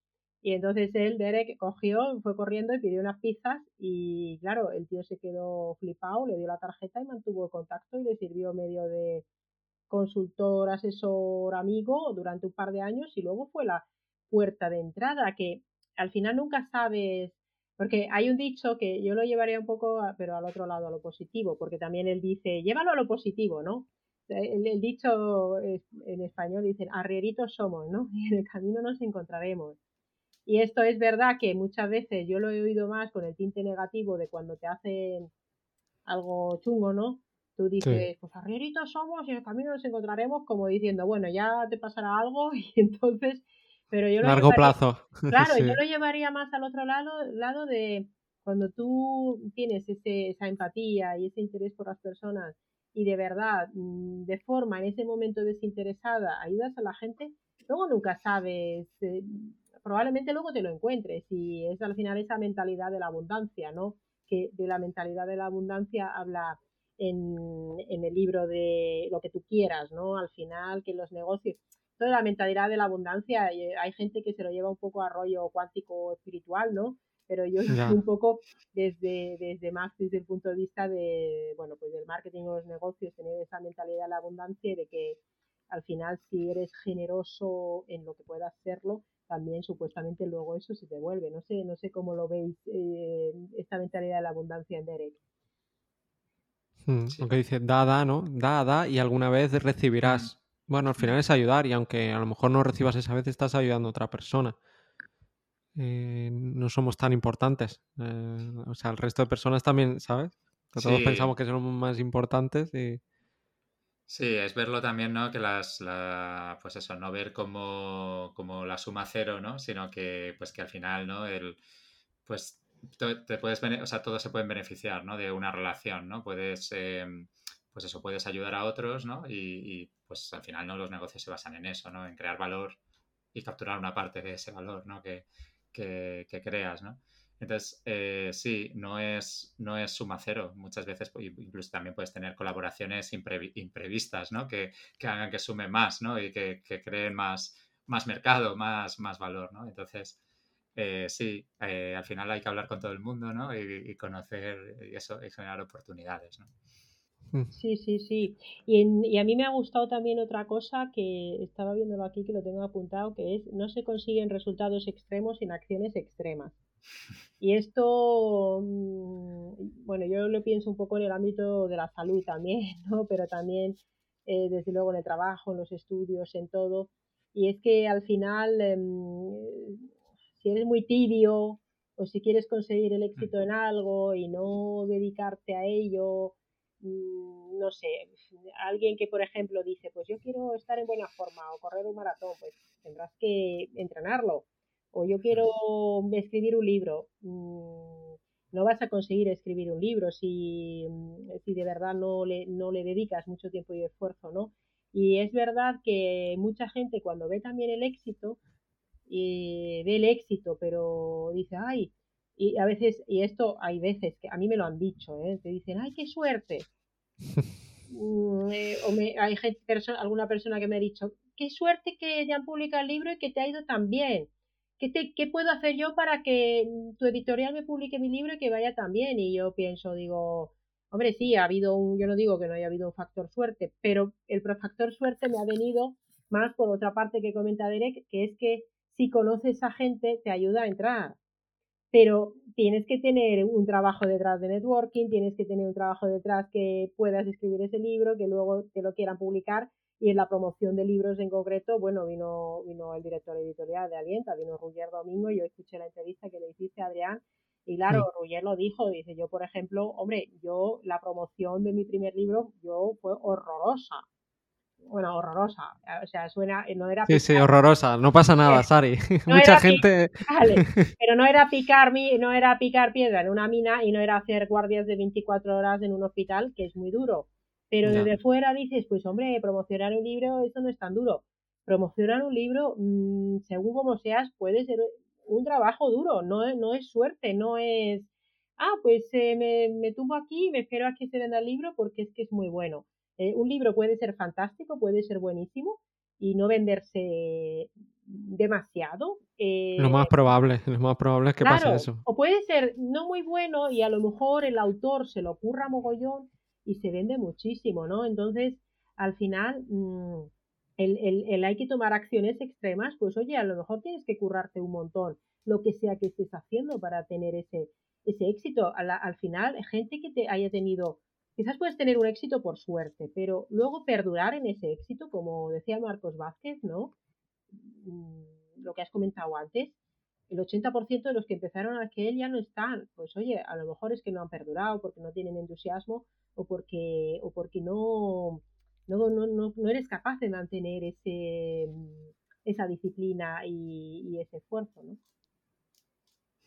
Y entonces él, Derek, cogió, fue corriendo y pidió unas pizzas y claro, el tío se quedó flipado, le dio la tarjeta y mantuvo el contacto y le sirvió medio de consultor, asesor, amigo durante un par de años y luego fue la puerta de entrada que al final nunca sabes porque hay un dicho que yo lo llevaría un poco, pero al otro lado, a lo positivo, porque también él dice, llévalo a lo positivo, ¿no? El, dicho en español dice, arrieritos somos, ¿no? Y en el camino nos encontraremos. Y esto es verdad que muchas veces yo lo he oído más con el tinte negativo de cuando te hacen algo chungo, ¿no? Tú dices, pues arrieritos somos y en el camino nos encontraremos, como diciendo, bueno, ya te pasará algo y entonces pero yo Largo plazo. Claro, yo lo llevaría más al otro lado, lado de cuando tú tienes ese, esa empatía y ese interés por las personas y de verdad, mm, de forma en ese momento desinteresada, ayudas a la gente, luego nunca sabes, eh, probablemente luego te lo encuentres y es al final esa mentalidad de la abundancia, ¿no? Que de la mentalidad de la abundancia habla en, en el libro de lo que tú quieras, ¿no? Al final que los negocios, de la mentalidad de la abundancia. Eh, hay gente que se lo lleva un poco a rollo cuántico espiritual, ¿no? Pero yo un poco desde, desde más desde el punto de vista de, bueno, pues del marketing o los negocios, tener esa mentalidad de la abundancia y de que al final si eres generoso en lo que puedas hacerlo, también supuestamente luego eso se te vuelve. No sé, no sé cómo lo veis eh, esta mentalidad de la abundancia en Derek. Hmm, Aunque dice da, da, ¿no? Da, da y alguna vez recibirás. Bueno, al final es ayudar y aunque a lo mejor no recibas esa vez, estás ayudando a otra persona. Eh, no somos tan importantes. Eh, o sea, el resto de personas también, ¿sabes? Todos pensamos que somos más importantes y... Sí, es verlo también, ¿no? Que las, pues eso, no ver como, como, la suma cero, ¿no? Sino que, pues que al final, ¿no? El, pues te puedes, o sea, todos se pueden beneficiar, ¿no? De una relación, ¿no? Puedes, em, pues eso, puedes ayudar a otros, ¿no? Y, pues al final, ¿no? Los negocios se basan en eso, ¿no? En crear valor y capturar una parte de ese valor, ¿no? Que, creas, ¿no? Entonces, eh, sí, no es, no es suma cero. Muchas veces pues, incluso también puedes tener colaboraciones imprevistas, ¿no? Que, hagan que sume más, ¿no? Y que, creen más, más mercado, más, más valor, ¿no? Entonces, eh, sí, eh, al final hay que hablar con todo el mundo, ¿no? Y, y conocer y eso, y generar oportunidades, ¿no? Mm. Sí, sí, sí. Y, a mí me ha gustado también otra cosa que estaba viéndolo aquí, que lo tengo apuntado, que es no se consiguen resultados extremos sin acciones extremas. Y esto, mm, bueno, yo lo pienso un poco en el ámbito de la salud también, ¿no? Pero también, eh, desde luego, en el trabajo, en los estudios, en todo. y es que al final, em, si eres muy tibio o si quieres conseguir el éxito en algo y no dedicarte a ello, mm, no sé, alguien que por ejemplo dice, pues yo quiero estar en buena forma o correr un maratón, pues tendrás que entrenarlo. O yo quiero escribir un libro. Mm, no vas a conseguir escribir un libro si, mm, si de verdad no le, no le dedicas mucho tiempo y esfuerzo, ¿no? Y es verdad que mucha gente cuando ve también el éxito, y ve el éxito, pero dice, ay, y a veces, y esto hay veces que a mí me lo han dicho, ¿eh? te dicen, ay, qué suerte. Mm, eh, o me, hay gente, alguna persona que me ha dicho, qué suerte que ya han publicado el libro y que te ha ido tan bien. ¿Qué, te, ¿Qué puedo hacer yo para que tu editorial me publique mi libro y que vaya tan bien? Y yo pienso, digo, Hombre, sí, ha habido un, yo no digo que no haya habido un factor suerte, pero el factor suerte me ha venido más por otra parte que comenta Derek, que es que si conoces a gente te ayuda a entrar. Pero tienes que tener un trabajo detrás de networking, tienes que tener un trabajo detrás que puedas escribir ese libro, que luego te lo quieran publicar. Y en la promoción de libros en concreto, bueno, vino, vino el director editorial de Alienta, vino Rugger Domingo, y yo escuché la entrevista que le hiciste a Adrián y claro, Rugger lo dijo, dice, yo por ejemplo, hombre, yo la promoción de mi primer libro, yo fue horrorosa. Bueno, horrorosa. O sea, suena, no era... Sí, sí, horrorosa. No pasa nada, Sari. Mucha gente... pero no era, picar mi, no era picar piedra en una mina y no era hacer guardias de 24 horas en un hospital, que es muy duro. Pero desde fuera dices, pues hombre, promocionar un libro, eso no es tan duro. Promocionar un libro, mm, según como seas, puede ser un trabajo duro, no, no es suerte, no es, ah, pues eh, me, me tumbo aquí y me espero a que se venda el libro porque es que es muy bueno. Eh, un libro puede ser fantástico, puede ser buenísimo y no venderse demasiado. lo más eh, probable, lo más probable es que pase eso. O puede ser no muy bueno y a lo mejor el autor se lo ocurra mogollón y se vende muchísimo, ¿no? Entonces, al final, mm, el, hay que tomar acciones extremas, pues oye, a lo mejor tienes que currarte un montón lo que sea que estés haciendo para tener ese, ese éxito. Al, final, gente que te haya tenido, quizás puedes tener un éxito por suerte, pero luego perdurar en ese éxito, como decía Marcos Vázquez, ¿no? Mm, lo que has comentado antes, el 80% de los que empezaron a que él ya no están. Pues oye, a lo mejor es que no han perdurado porque no tienen entusiasmo o porque, o porque no, no, no, no, no eres capaz de mantener ese, esa disciplina y, ese esfuerzo, ¿no?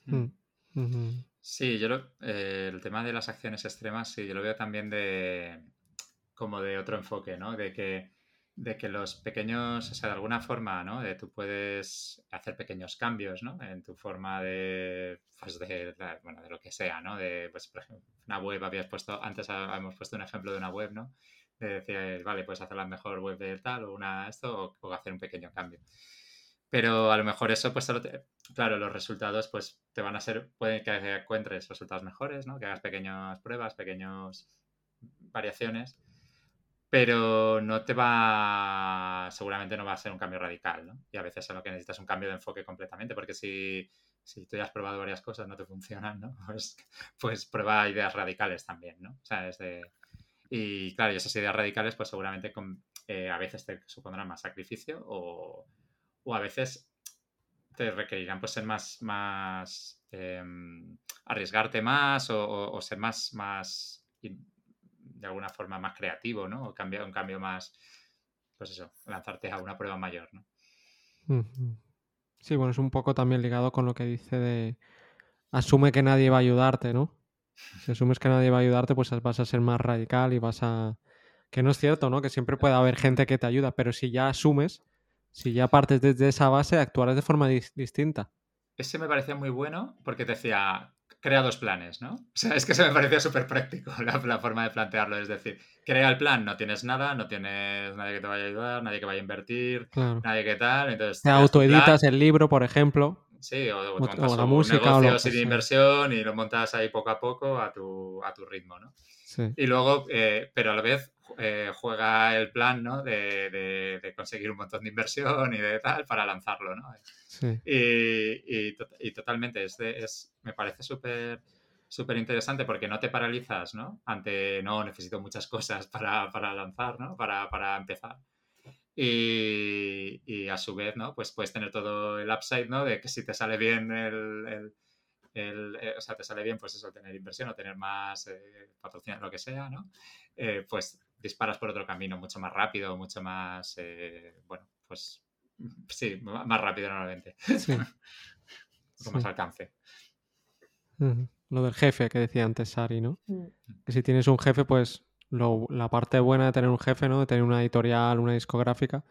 Mm, sí, yo lo, eh, el tema de las acciones extremas, sí, yo lo veo también de como de otro enfoque, ¿no? De que, de que los pequeños, o sea, de alguna forma, ¿no? De tú puedes hacer pequeños cambios, ¿no? En tu forma de, pues de, bueno, de lo que sea, ¿no? De, pues, por ejemplo, una web, habías puesto, antes habíamos puesto un ejemplo de una web, ¿no? decía, vale, puedes hacer la mejor web de tal o una esto o, hacer un pequeño cambio. Pero a lo mejor eso, pues, claro, los resultados, pues, te van a ser, puede que encuentres resultados mejores, ¿no? Que hagas pequeñas pruebas, pequeñas variaciones, pero no te va, seguramente no va a ser un cambio radical, ¿no? Y a veces es lo que necesitas un cambio de enfoque completamente, porque si, si tú ya has probado varias cosas, no te funcionan, ¿no? Pues, pues prueba ideas radicales también, ¿no? O sea, es y claro, y esas ideas radicales, pues seguramente eh, a veces te supondrán más sacrificio o, a veces te requerirán pues ser más, más em, arriesgarte más o, ser más, más, de alguna forma más creativo, ¿no? O cambiar un cambio más, pues eso, lanzarte a una prueba mayor, ¿no? Sí, bueno, es un poco también ligado con lo que dice de asume que nadie va a ayudarte, ¿no? Si asumes que nadie va a ayudarte, pues vas a ser más radical y vas a... Que no es cierto, ¿no? Que siempre puede haber gente que te ayuda, pero si ya asumes, si ya partes desde esa base, actuarás de forma distinta. Ese me parecía muy bueno porque te decía, crea dos planes, ¿no? O sea, es que se me parecía súper práctico la, forma de plantearlo. Es decir, crea el plan, no tienes nada, no tienes nadie que te vaya a ayudar, nadie que vaya a invertir, nadie que tal. Entonces, te autoeditas el libro, por ejemplo. Sí, o, o, la música, un negocio sin inversión y lo montas ahí poco a poco a tu, a tu ritmo, ¿no? Sí. Y luego, eh, pero a la vez eh, juega el plan, ¿no? De, de, conseguir un montón de inversión y de tal para lanzarlo, ¿no? Sí. Y, y, y, totalmente, es, es me parece súper súper interesante porque no te paralizas, ¿no? Ante, no, necesito muchas cosas para, para lanzar, ¿no? Para, para empezar y, a su vez, ¿no? Pues puedes tener todo el upside, ¿no? De que si te sale bien el, eh, o sea, te sale bien, pues eso, tener inversión o tener más eh, patrocinio, lo que sea, ¿no? Eh, pues disparas por otro camino mucho más rápido, mucho más, eh, bueno, pues sí, más rápido normalmente. Sí. Con más alcance. Lo del jefe que decía antes Sari, ¿no? Mm. Que si tienes un jefe, pues la parte buena de tener un jefe, ¿no? De tener una editorial, una discográfica,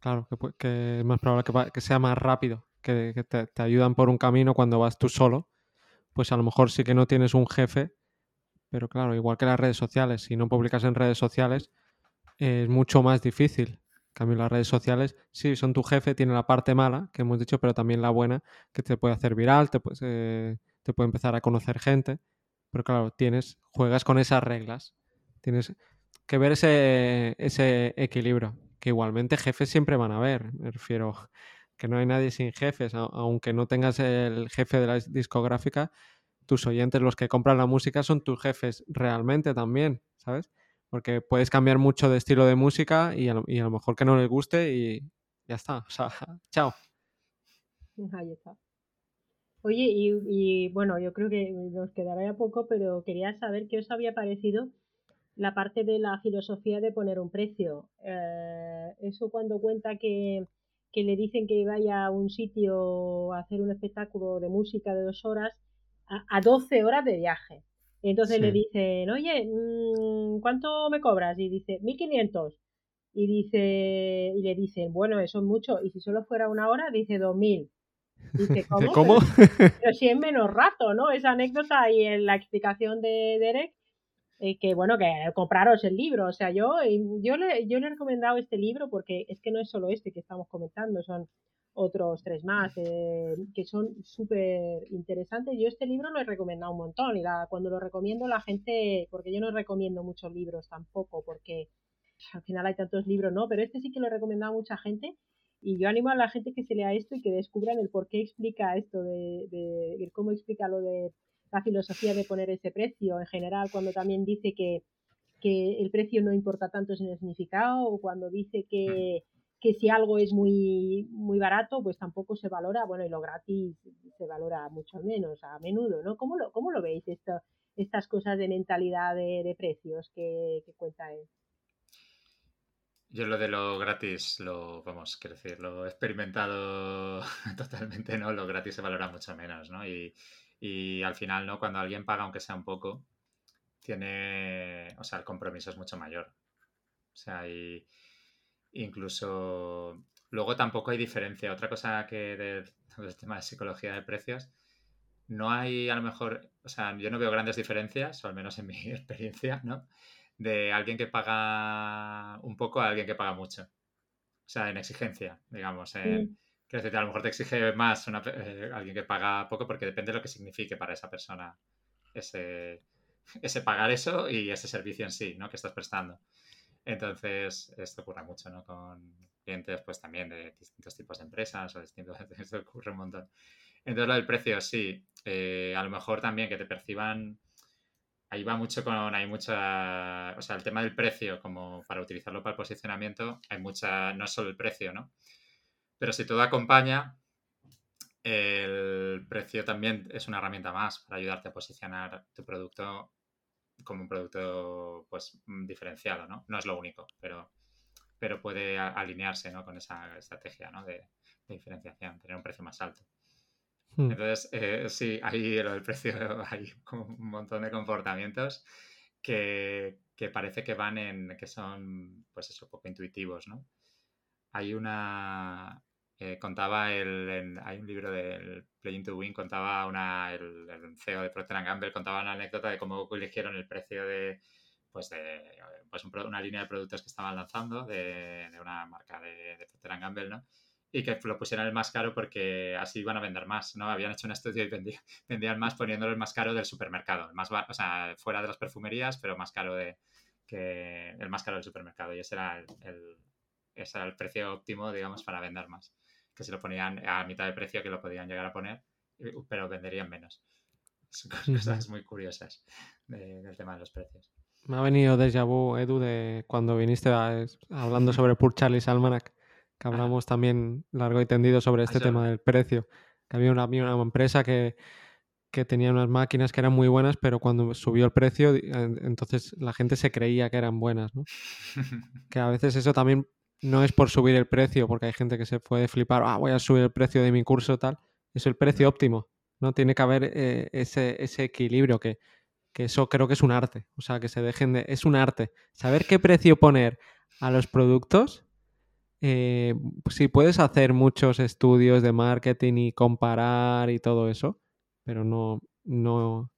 claro, que, es más probable que, sea más rápido, que, te, ayudan por un camino cuando vas tú solo, pues a lo mejor sí que no tienes un jefe, pero claro, igual que las redes sociales, si no publicas en redes sociales, es mucho más difícil. En cambio, las redes sociales, sí, son tu jefe, tiene la parte mala, que hemos dicho, pero también la buena, que te puede hacer viral, te, eh, te puede empezar a conocer gente, pero claro, tienes, juegas con esas reglas Tienes que ver ese, ese equilibrio, que igualmente jefes siempre van a haber. Me refiero que no hay nadie sin jefes, aunque no tengas el jefe de la discográfica, tus oyentes, los que compran la música, son tus jefes realmente también, ¿sabes? Porque puedes cambiar mucho de estilo de música y a lo, mejor que no les guste y ya está. O sea, chao. Oye, y, y, bueno, yo creo que nos quedará ya poco, pero quería saber qué os había parecido la parte de la filosofía de poner un precio. Eh, eso cuando cuenta que, le dicen que vaya a un sitio a hacer un espectáculo de música de dos horas a, 12 horas de viaje. Entonces le dicen, oye, mm, ¿cuánto me cobras? Y dice, 1500. Y dice, y le dicen, bueno, eso es mucho. Y si solo fuera una hora, dice 2000. Dice, ¿cómo? ¿Cómo? Pero, si es menos rato, ¿no? Esa anécdota y en la explicación de Derek eh, que bueno, que compraros el libro. O sea, yo, yo, le, yo le he recomendado este libro porque es que no es solo este que estamos comentando, son otros tres más eh, que son súper interesantes. Yo este libro lo he recomendado un montón y la, cuando lo recomiendo la gente, porque yo no recomiendo muchos libros tampoco, porque al final hay tantos libros, ¿no? Pero este sí que lo he recomendado a mucha gente y yo animo a la gente que se lea esto y que descubran el por qué explica esto de, cómo explica lo de la filosofía de poner ese precio en general, cuando también dice que, el precio no importa tanto en el significado, o cuando dice que, si algo es muy, muy barato, pues tampoco se valora, bueno, y lo gratis se valora mucho menos a menudo, ¿no? ¿Cómo lo, cómo lo veis esto, estas cosas de mentalidad de, precios que, cuenta él? Yo lo de lo gratis, lo, vamos, quiero decir, lo he experimentado totalmente, ¿no? Lo gratis se valora mucho menos, ¿no? Y, y al final, ¿no? Cuando alguien paga, aunque sea un poco, tiene, o sea, el compromiso es mucho mayor. O sea, y incluso luego tampoco hay diferencia. Otra cosa que de todo el tema de psicología de precios, no hay a lo mejor, o sea, yo no veo grandes diferencias, o al menos en mi experiencia, ¿no? De alguien que paga un poco a alguien que paga mucho. O sea, en exigencia, digamos, en, Quiero decir, a lo mejor te exige más eh, alguien que paga poco porque depende de lo que signifique para esa persona ese, ese pagar eso y ese servicio en sí, ¿no? Que estás prestando. Entonces, esto ocurre mucho, ¿no? Con clientes, pues también de distintos tipos de empresas o distintos, esto ocurre un montón. Entonces, lo del precio, sí. Eh, a lo mejor también que te perciban, ahí va mucho con, hay mucha, o sea, el tema del precio, como para utilizarlo para el posicionamiento, hay mucha, no es solo el precio, ¿no? Pero si todo acompaña, el precio también es una herramienta más para ayudarte a posicionar tu producto como un producto pues diferenciado, ¿no? No es lo único, pero, pero puede alinearse con esa estrategia de, diferenciación, tener un precio más alto. Hmm. Entonces, eh, sí, ahí lo del precio hay un montón de comportamientos que, que, parece que van en, que son, pues eso, poco intuitivos, ¿no? Hay una, eh, contaba el, hay un libro del Playing to Win, contaba una, el, CEO de Procter Gamble contaba una anécdota de cómo eligieron el precio de, pues de pues una línea de productos que estaban lanzando de, una marca de, de, Procter Gamble, ¿no? Y que lo pusieran el más caro porque así iban a vender más, ¿no? Habían hecho un estudio y vendían, más poniéndolo el más caro del supermercado, el más o sea, fuera de las perfumerías, pero más caro de que el más caro del supermercado. Y ese era el, ese era el precio óptimo, digamos, para vender más que se lo ponían a mitad de precio que lo podían llegar a poner, pero venderían menos. Son cosas muy curiosas del tema de los precios. Me ha venido déjà vu, Edu, de cuando viniste hablando sobre Pur Charlie's Almanac, que hablamos también largo y tendido sobre este tema del precio. Que había una, una empresa que, que tenía unas máquinas que eran muy buenas, pero cuando subió el precio, entonces la gente se creía que eran buenas, ¿no? que a veces eso también no es por subir el precio, porque hay gente que se puede flipar, ah, voy a subir el precio de mi curso tal. Es el precio óptimo, ¿no? Tiene que haber eh, ese, ese, equilibrio que, que eso creo que es un arte. O sea, que se dejen de... Es un arte. Saber qué precio poner a los productos. Eh, si puedes hacer muchos estudios de marketing y comparar y todo eso, pero no, no,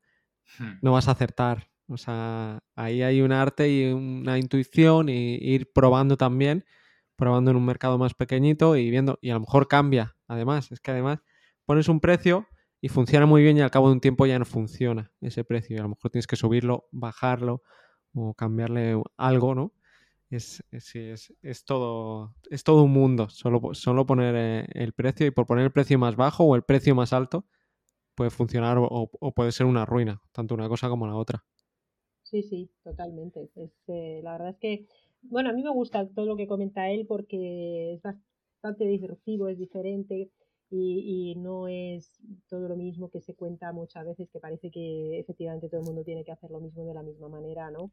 hmm. no vas a acertar. O sea, ahí hay un arte y una intuición y ir probando también, probando en un mercado más pequeñito y viendo, y a lo mejor cambia. Además, es que además pones un precio y funciona muy bien y al cabo de un tiempo ya no funciona ese precio y a lo mejor tienes que subirlo, bajarlo o cambiarle algo, ¿no? Es, es, es, todo, es todo un mundo, solo, solo poner eh, el precio y por poner el precio más bajo o el precio más alto puede funcionar o, puede ser una ruina, tanto una cosa como la otra. Sí, sí, totalmente. Eh, la verdad es que, bueno, a mí me gusta todo lo que comenta él porque es bastante disruptivo, es diferente y, no es todo lo mismo que se cuenta muchas veces, que parece que efectivamente todo el mundo tiene que hacer lo mismo de la misma manera, ¿no?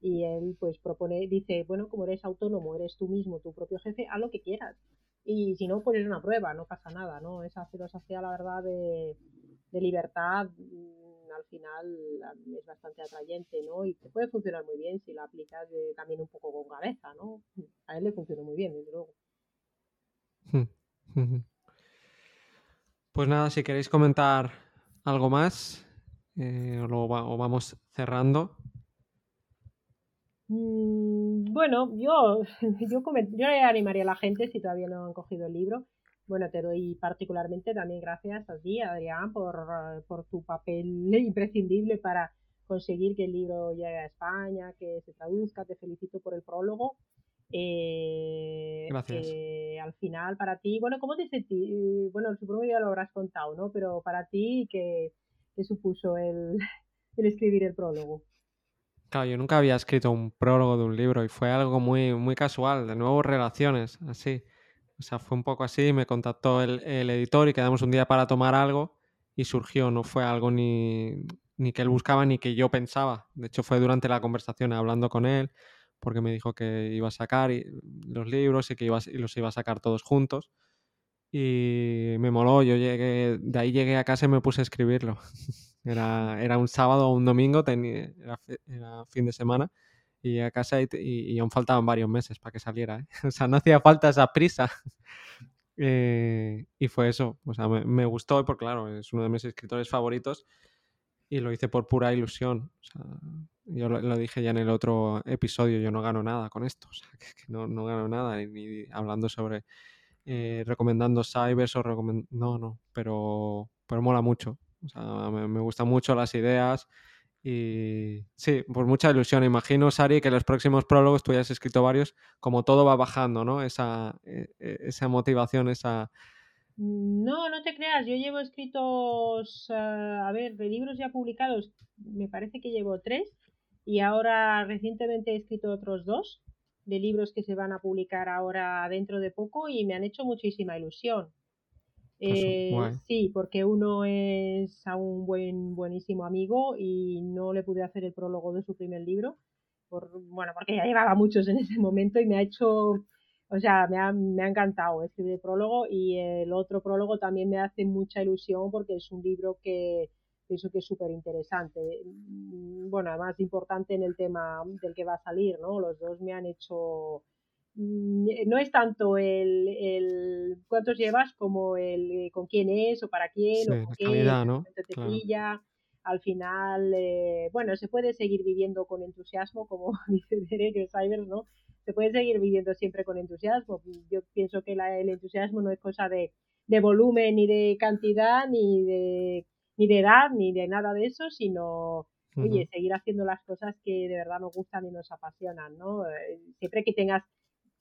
Y él pues propone, dice, bueno, como eres autónomo, eres tú mismo, tu propio jefe, haz lo que quieras. Y si no, pues es una prueba, no pasa nada, ¿no? Esa filosofía, la verdad, de, de libertad al final es bastante atrayente, ¿no? Y te puede funcionar muy bien si la aplicas también un poco con cabeza, ¿no? A él le funciona muy bien, desde luego. Hmm, pues nada, si queréis comentar algo más, eh, o, vamos cerrando. Mm, bueno, yo, yo, yo le animaría a la gente si todavía no han cogido el libro. Bueno, te doy particularmente también gracias a ti, Adrián, por, por tu papel imprescindible para conseguir que el libro llegue a España, que se traduzca. Te felicito por el prólogo eh, Gracias. al final, para ti, bueno, ¿cómo te sentí? Bueno, supongo que ya lo habrás contado, ¿no? Pero para ti, ¿qué, supuso el, escribir el prólogo? Claro, yo nunca había escrito un prólogo de un libro y fue algo muy, muy casual, de nuevo relaciones, así. O sea, fue un poco así, me contactó el, editor y quedamos un día para tomar algo y surgió, no fue algo ni, ni que él buscaba ni que yo pensaba. De hecho, fue durante la conversación hablando con él porque me dijo que iba a sacar los libros y que iba, y los iba a sacar todos juntos. Y me moló, yo llegué, de ahí llegué a casa y me puse a escribirlo. Era, era un sábado o un domingo, tenía, era, fin de semana, y a casa y, aún faltaban varios meses para que saliera. ¿eh? O sea, no hacía falta esa prisa. Eh, y fue eso, o sea, me, me, gustó porque, claro, es uno de mis escritores favoritos y lo hice por pura ilusión. O sea, yo lo, dije ya en el otro episodio, yo no gano nada con esto, o sea, que, no, no, gano nada, ni, hablando sobre eh, recomendando cybers o recomendando... No, no, pero, pero mola mucho. O sea, me, gustan mucho las ideas y sí, por mucha ilusión. Imagino, Sari, que en los próximos prólogos tú ya has escrito varios, como todo va bajando, ¿no? Esa, e, e, esa motivación, esa... No, no te creas, yo llevo escritos, eh, a ver, de libros ya publicados, me parece que llevo tres y ahora recientemente he escrito otros dos de libros que se van a publicar ahora dentro de poco y me han hecho muchísima ilusión. Eh, sí, porque uno es a un buen, buenísimo amigo y no le pude hacer el prólogo de su primer libro, por, bueno, porque ya llevaba muchos en ese momento y me ha hecho, o sea, me ha, me ha encantado escribir el prólogo y el otro prólogo también me hace mucha ilusión porque es un libro que, pienso que es súper interesante. Mm, bueno, además importante en el tema del que va a salir, ¿no? Los dos me han hecho... Mm, no es tanto el, el cuántos llevas como el con quién es o para quién o con qué, ¿no? te pilla. Al final, eh, bueno, se puede seguir viviendo con entusiasmo, como dice Derek Cybers, ¿no? Se puede seguir viviendo siempre con entusiasmo. Yo pienso que el entusiasmo no es cosa de, de volumen, ni de cantidad, ni de ni de edad, ni de nada de eso, sino, oye, seguir haciendo las cosas que de verdad nos gustan y nos apasionan, ¿no? Eh, siempre que tengas,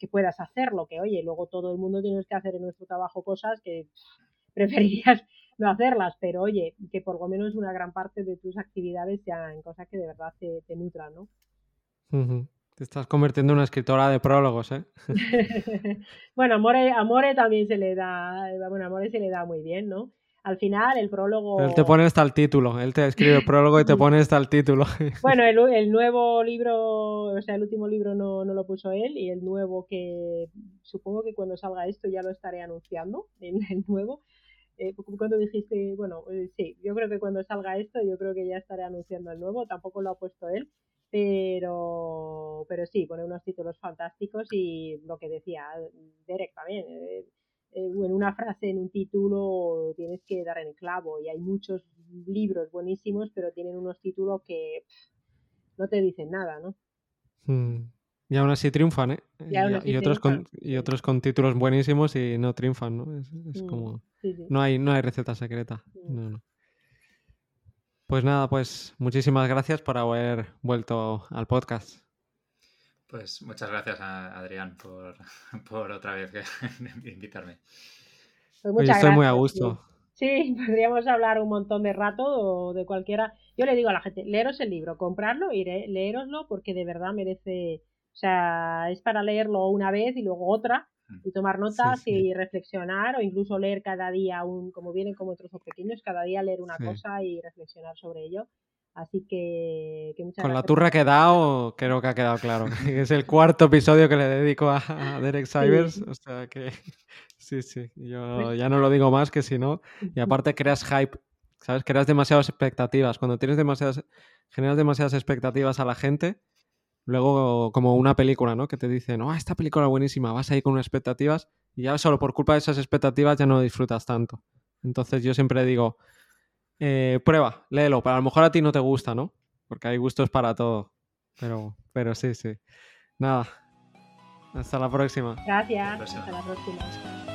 que puedas hacerlo, que oye, luego todo el mundo tiene que hacer en nuestro trabajo cosas que preferirías no hacerlas, pero oye, que por lo menos una gran parte de tus actividades sean cosas que de verdad te, te nutran, ¿no? Te estás convirtiendo en una escritora de prólogos, ¿eh? bueno, Amore, Amore también se le da, bueno, Amore se le da muy bien, ¿no? Al final, el prólogo. él te pone hasta el título. Él te escribe el prólogo y te pone hasta el título. bueno, el, nuevo libro, o sea, el último libro no, no, lo puso él y el nuevo que supongo que cuando salga esto ya lo estaré anunciando, el, el nuevo. Eh, cuando dijiste, bueno, eh, sí, yo creo que cuando salga esto, yo creo que ya estaré anunciando el nuevo. Tampoco lo ha puesto él, pero, pero sí, pone unos títulos fantásticos y lo que decía Derek también. Eh, eh, en una frase, en un título, tienes que dar en el clavo. Y hay muchos libros buenísimos, pero tienen unos títulos que no te dicen nada, ¿no? Hmm. Y aún así triunfan, ¿eh? Y, otros con, y otros con títulos buenísimos y no triunfan, ¿no? Es, mm, como... No, hay, no hay receta secreta. Mm. Pues nada, pues muchísimas gracias por haber vuelto al podcast. Pues muchas gracias a Adrián por, otra vez invitarme. Pues estoy muy a gusto. Sí. podríamos hablar un montón de rato o de cualquiera. Yo le digo a la gente, leeros el libro, comprarlo y leeroslo porque de verdad merece, o sea, es para leerlo una vez y luego otra mm. y tomar notas y reflexionar o incluso leer cada día, un, como vienen como trozos pequeños, cada día leer una cosa y reflexionar sobre ello. Así que, Con la turra que he dado, creo que ha quedado claro. es el cuarto episodio que le dedico a, Derek Sivers. O sea que sí, sí. Yo ya no lo digo más que si no. Y aparte creas hype, ¿sabes? Creas demasiadas expectativas. Cuando tienes demasiadas, generas demasiadas expectativas a la gente, luego como una película, ¿no? Que te dice, no, esta película es buenísima, vas ahí con unas expectativas y ya solo por culpa de esas expectativas ya no disfrutas tanto. Entonces yo siempre digo, eh, prueba, léelo, pero a lo mejor a ti no te gusta, ¿no? Porque hay gustos para todo. Pero, pero sí, sí. Nada. Hasta la próxima. Gracias. Hasta la próxima.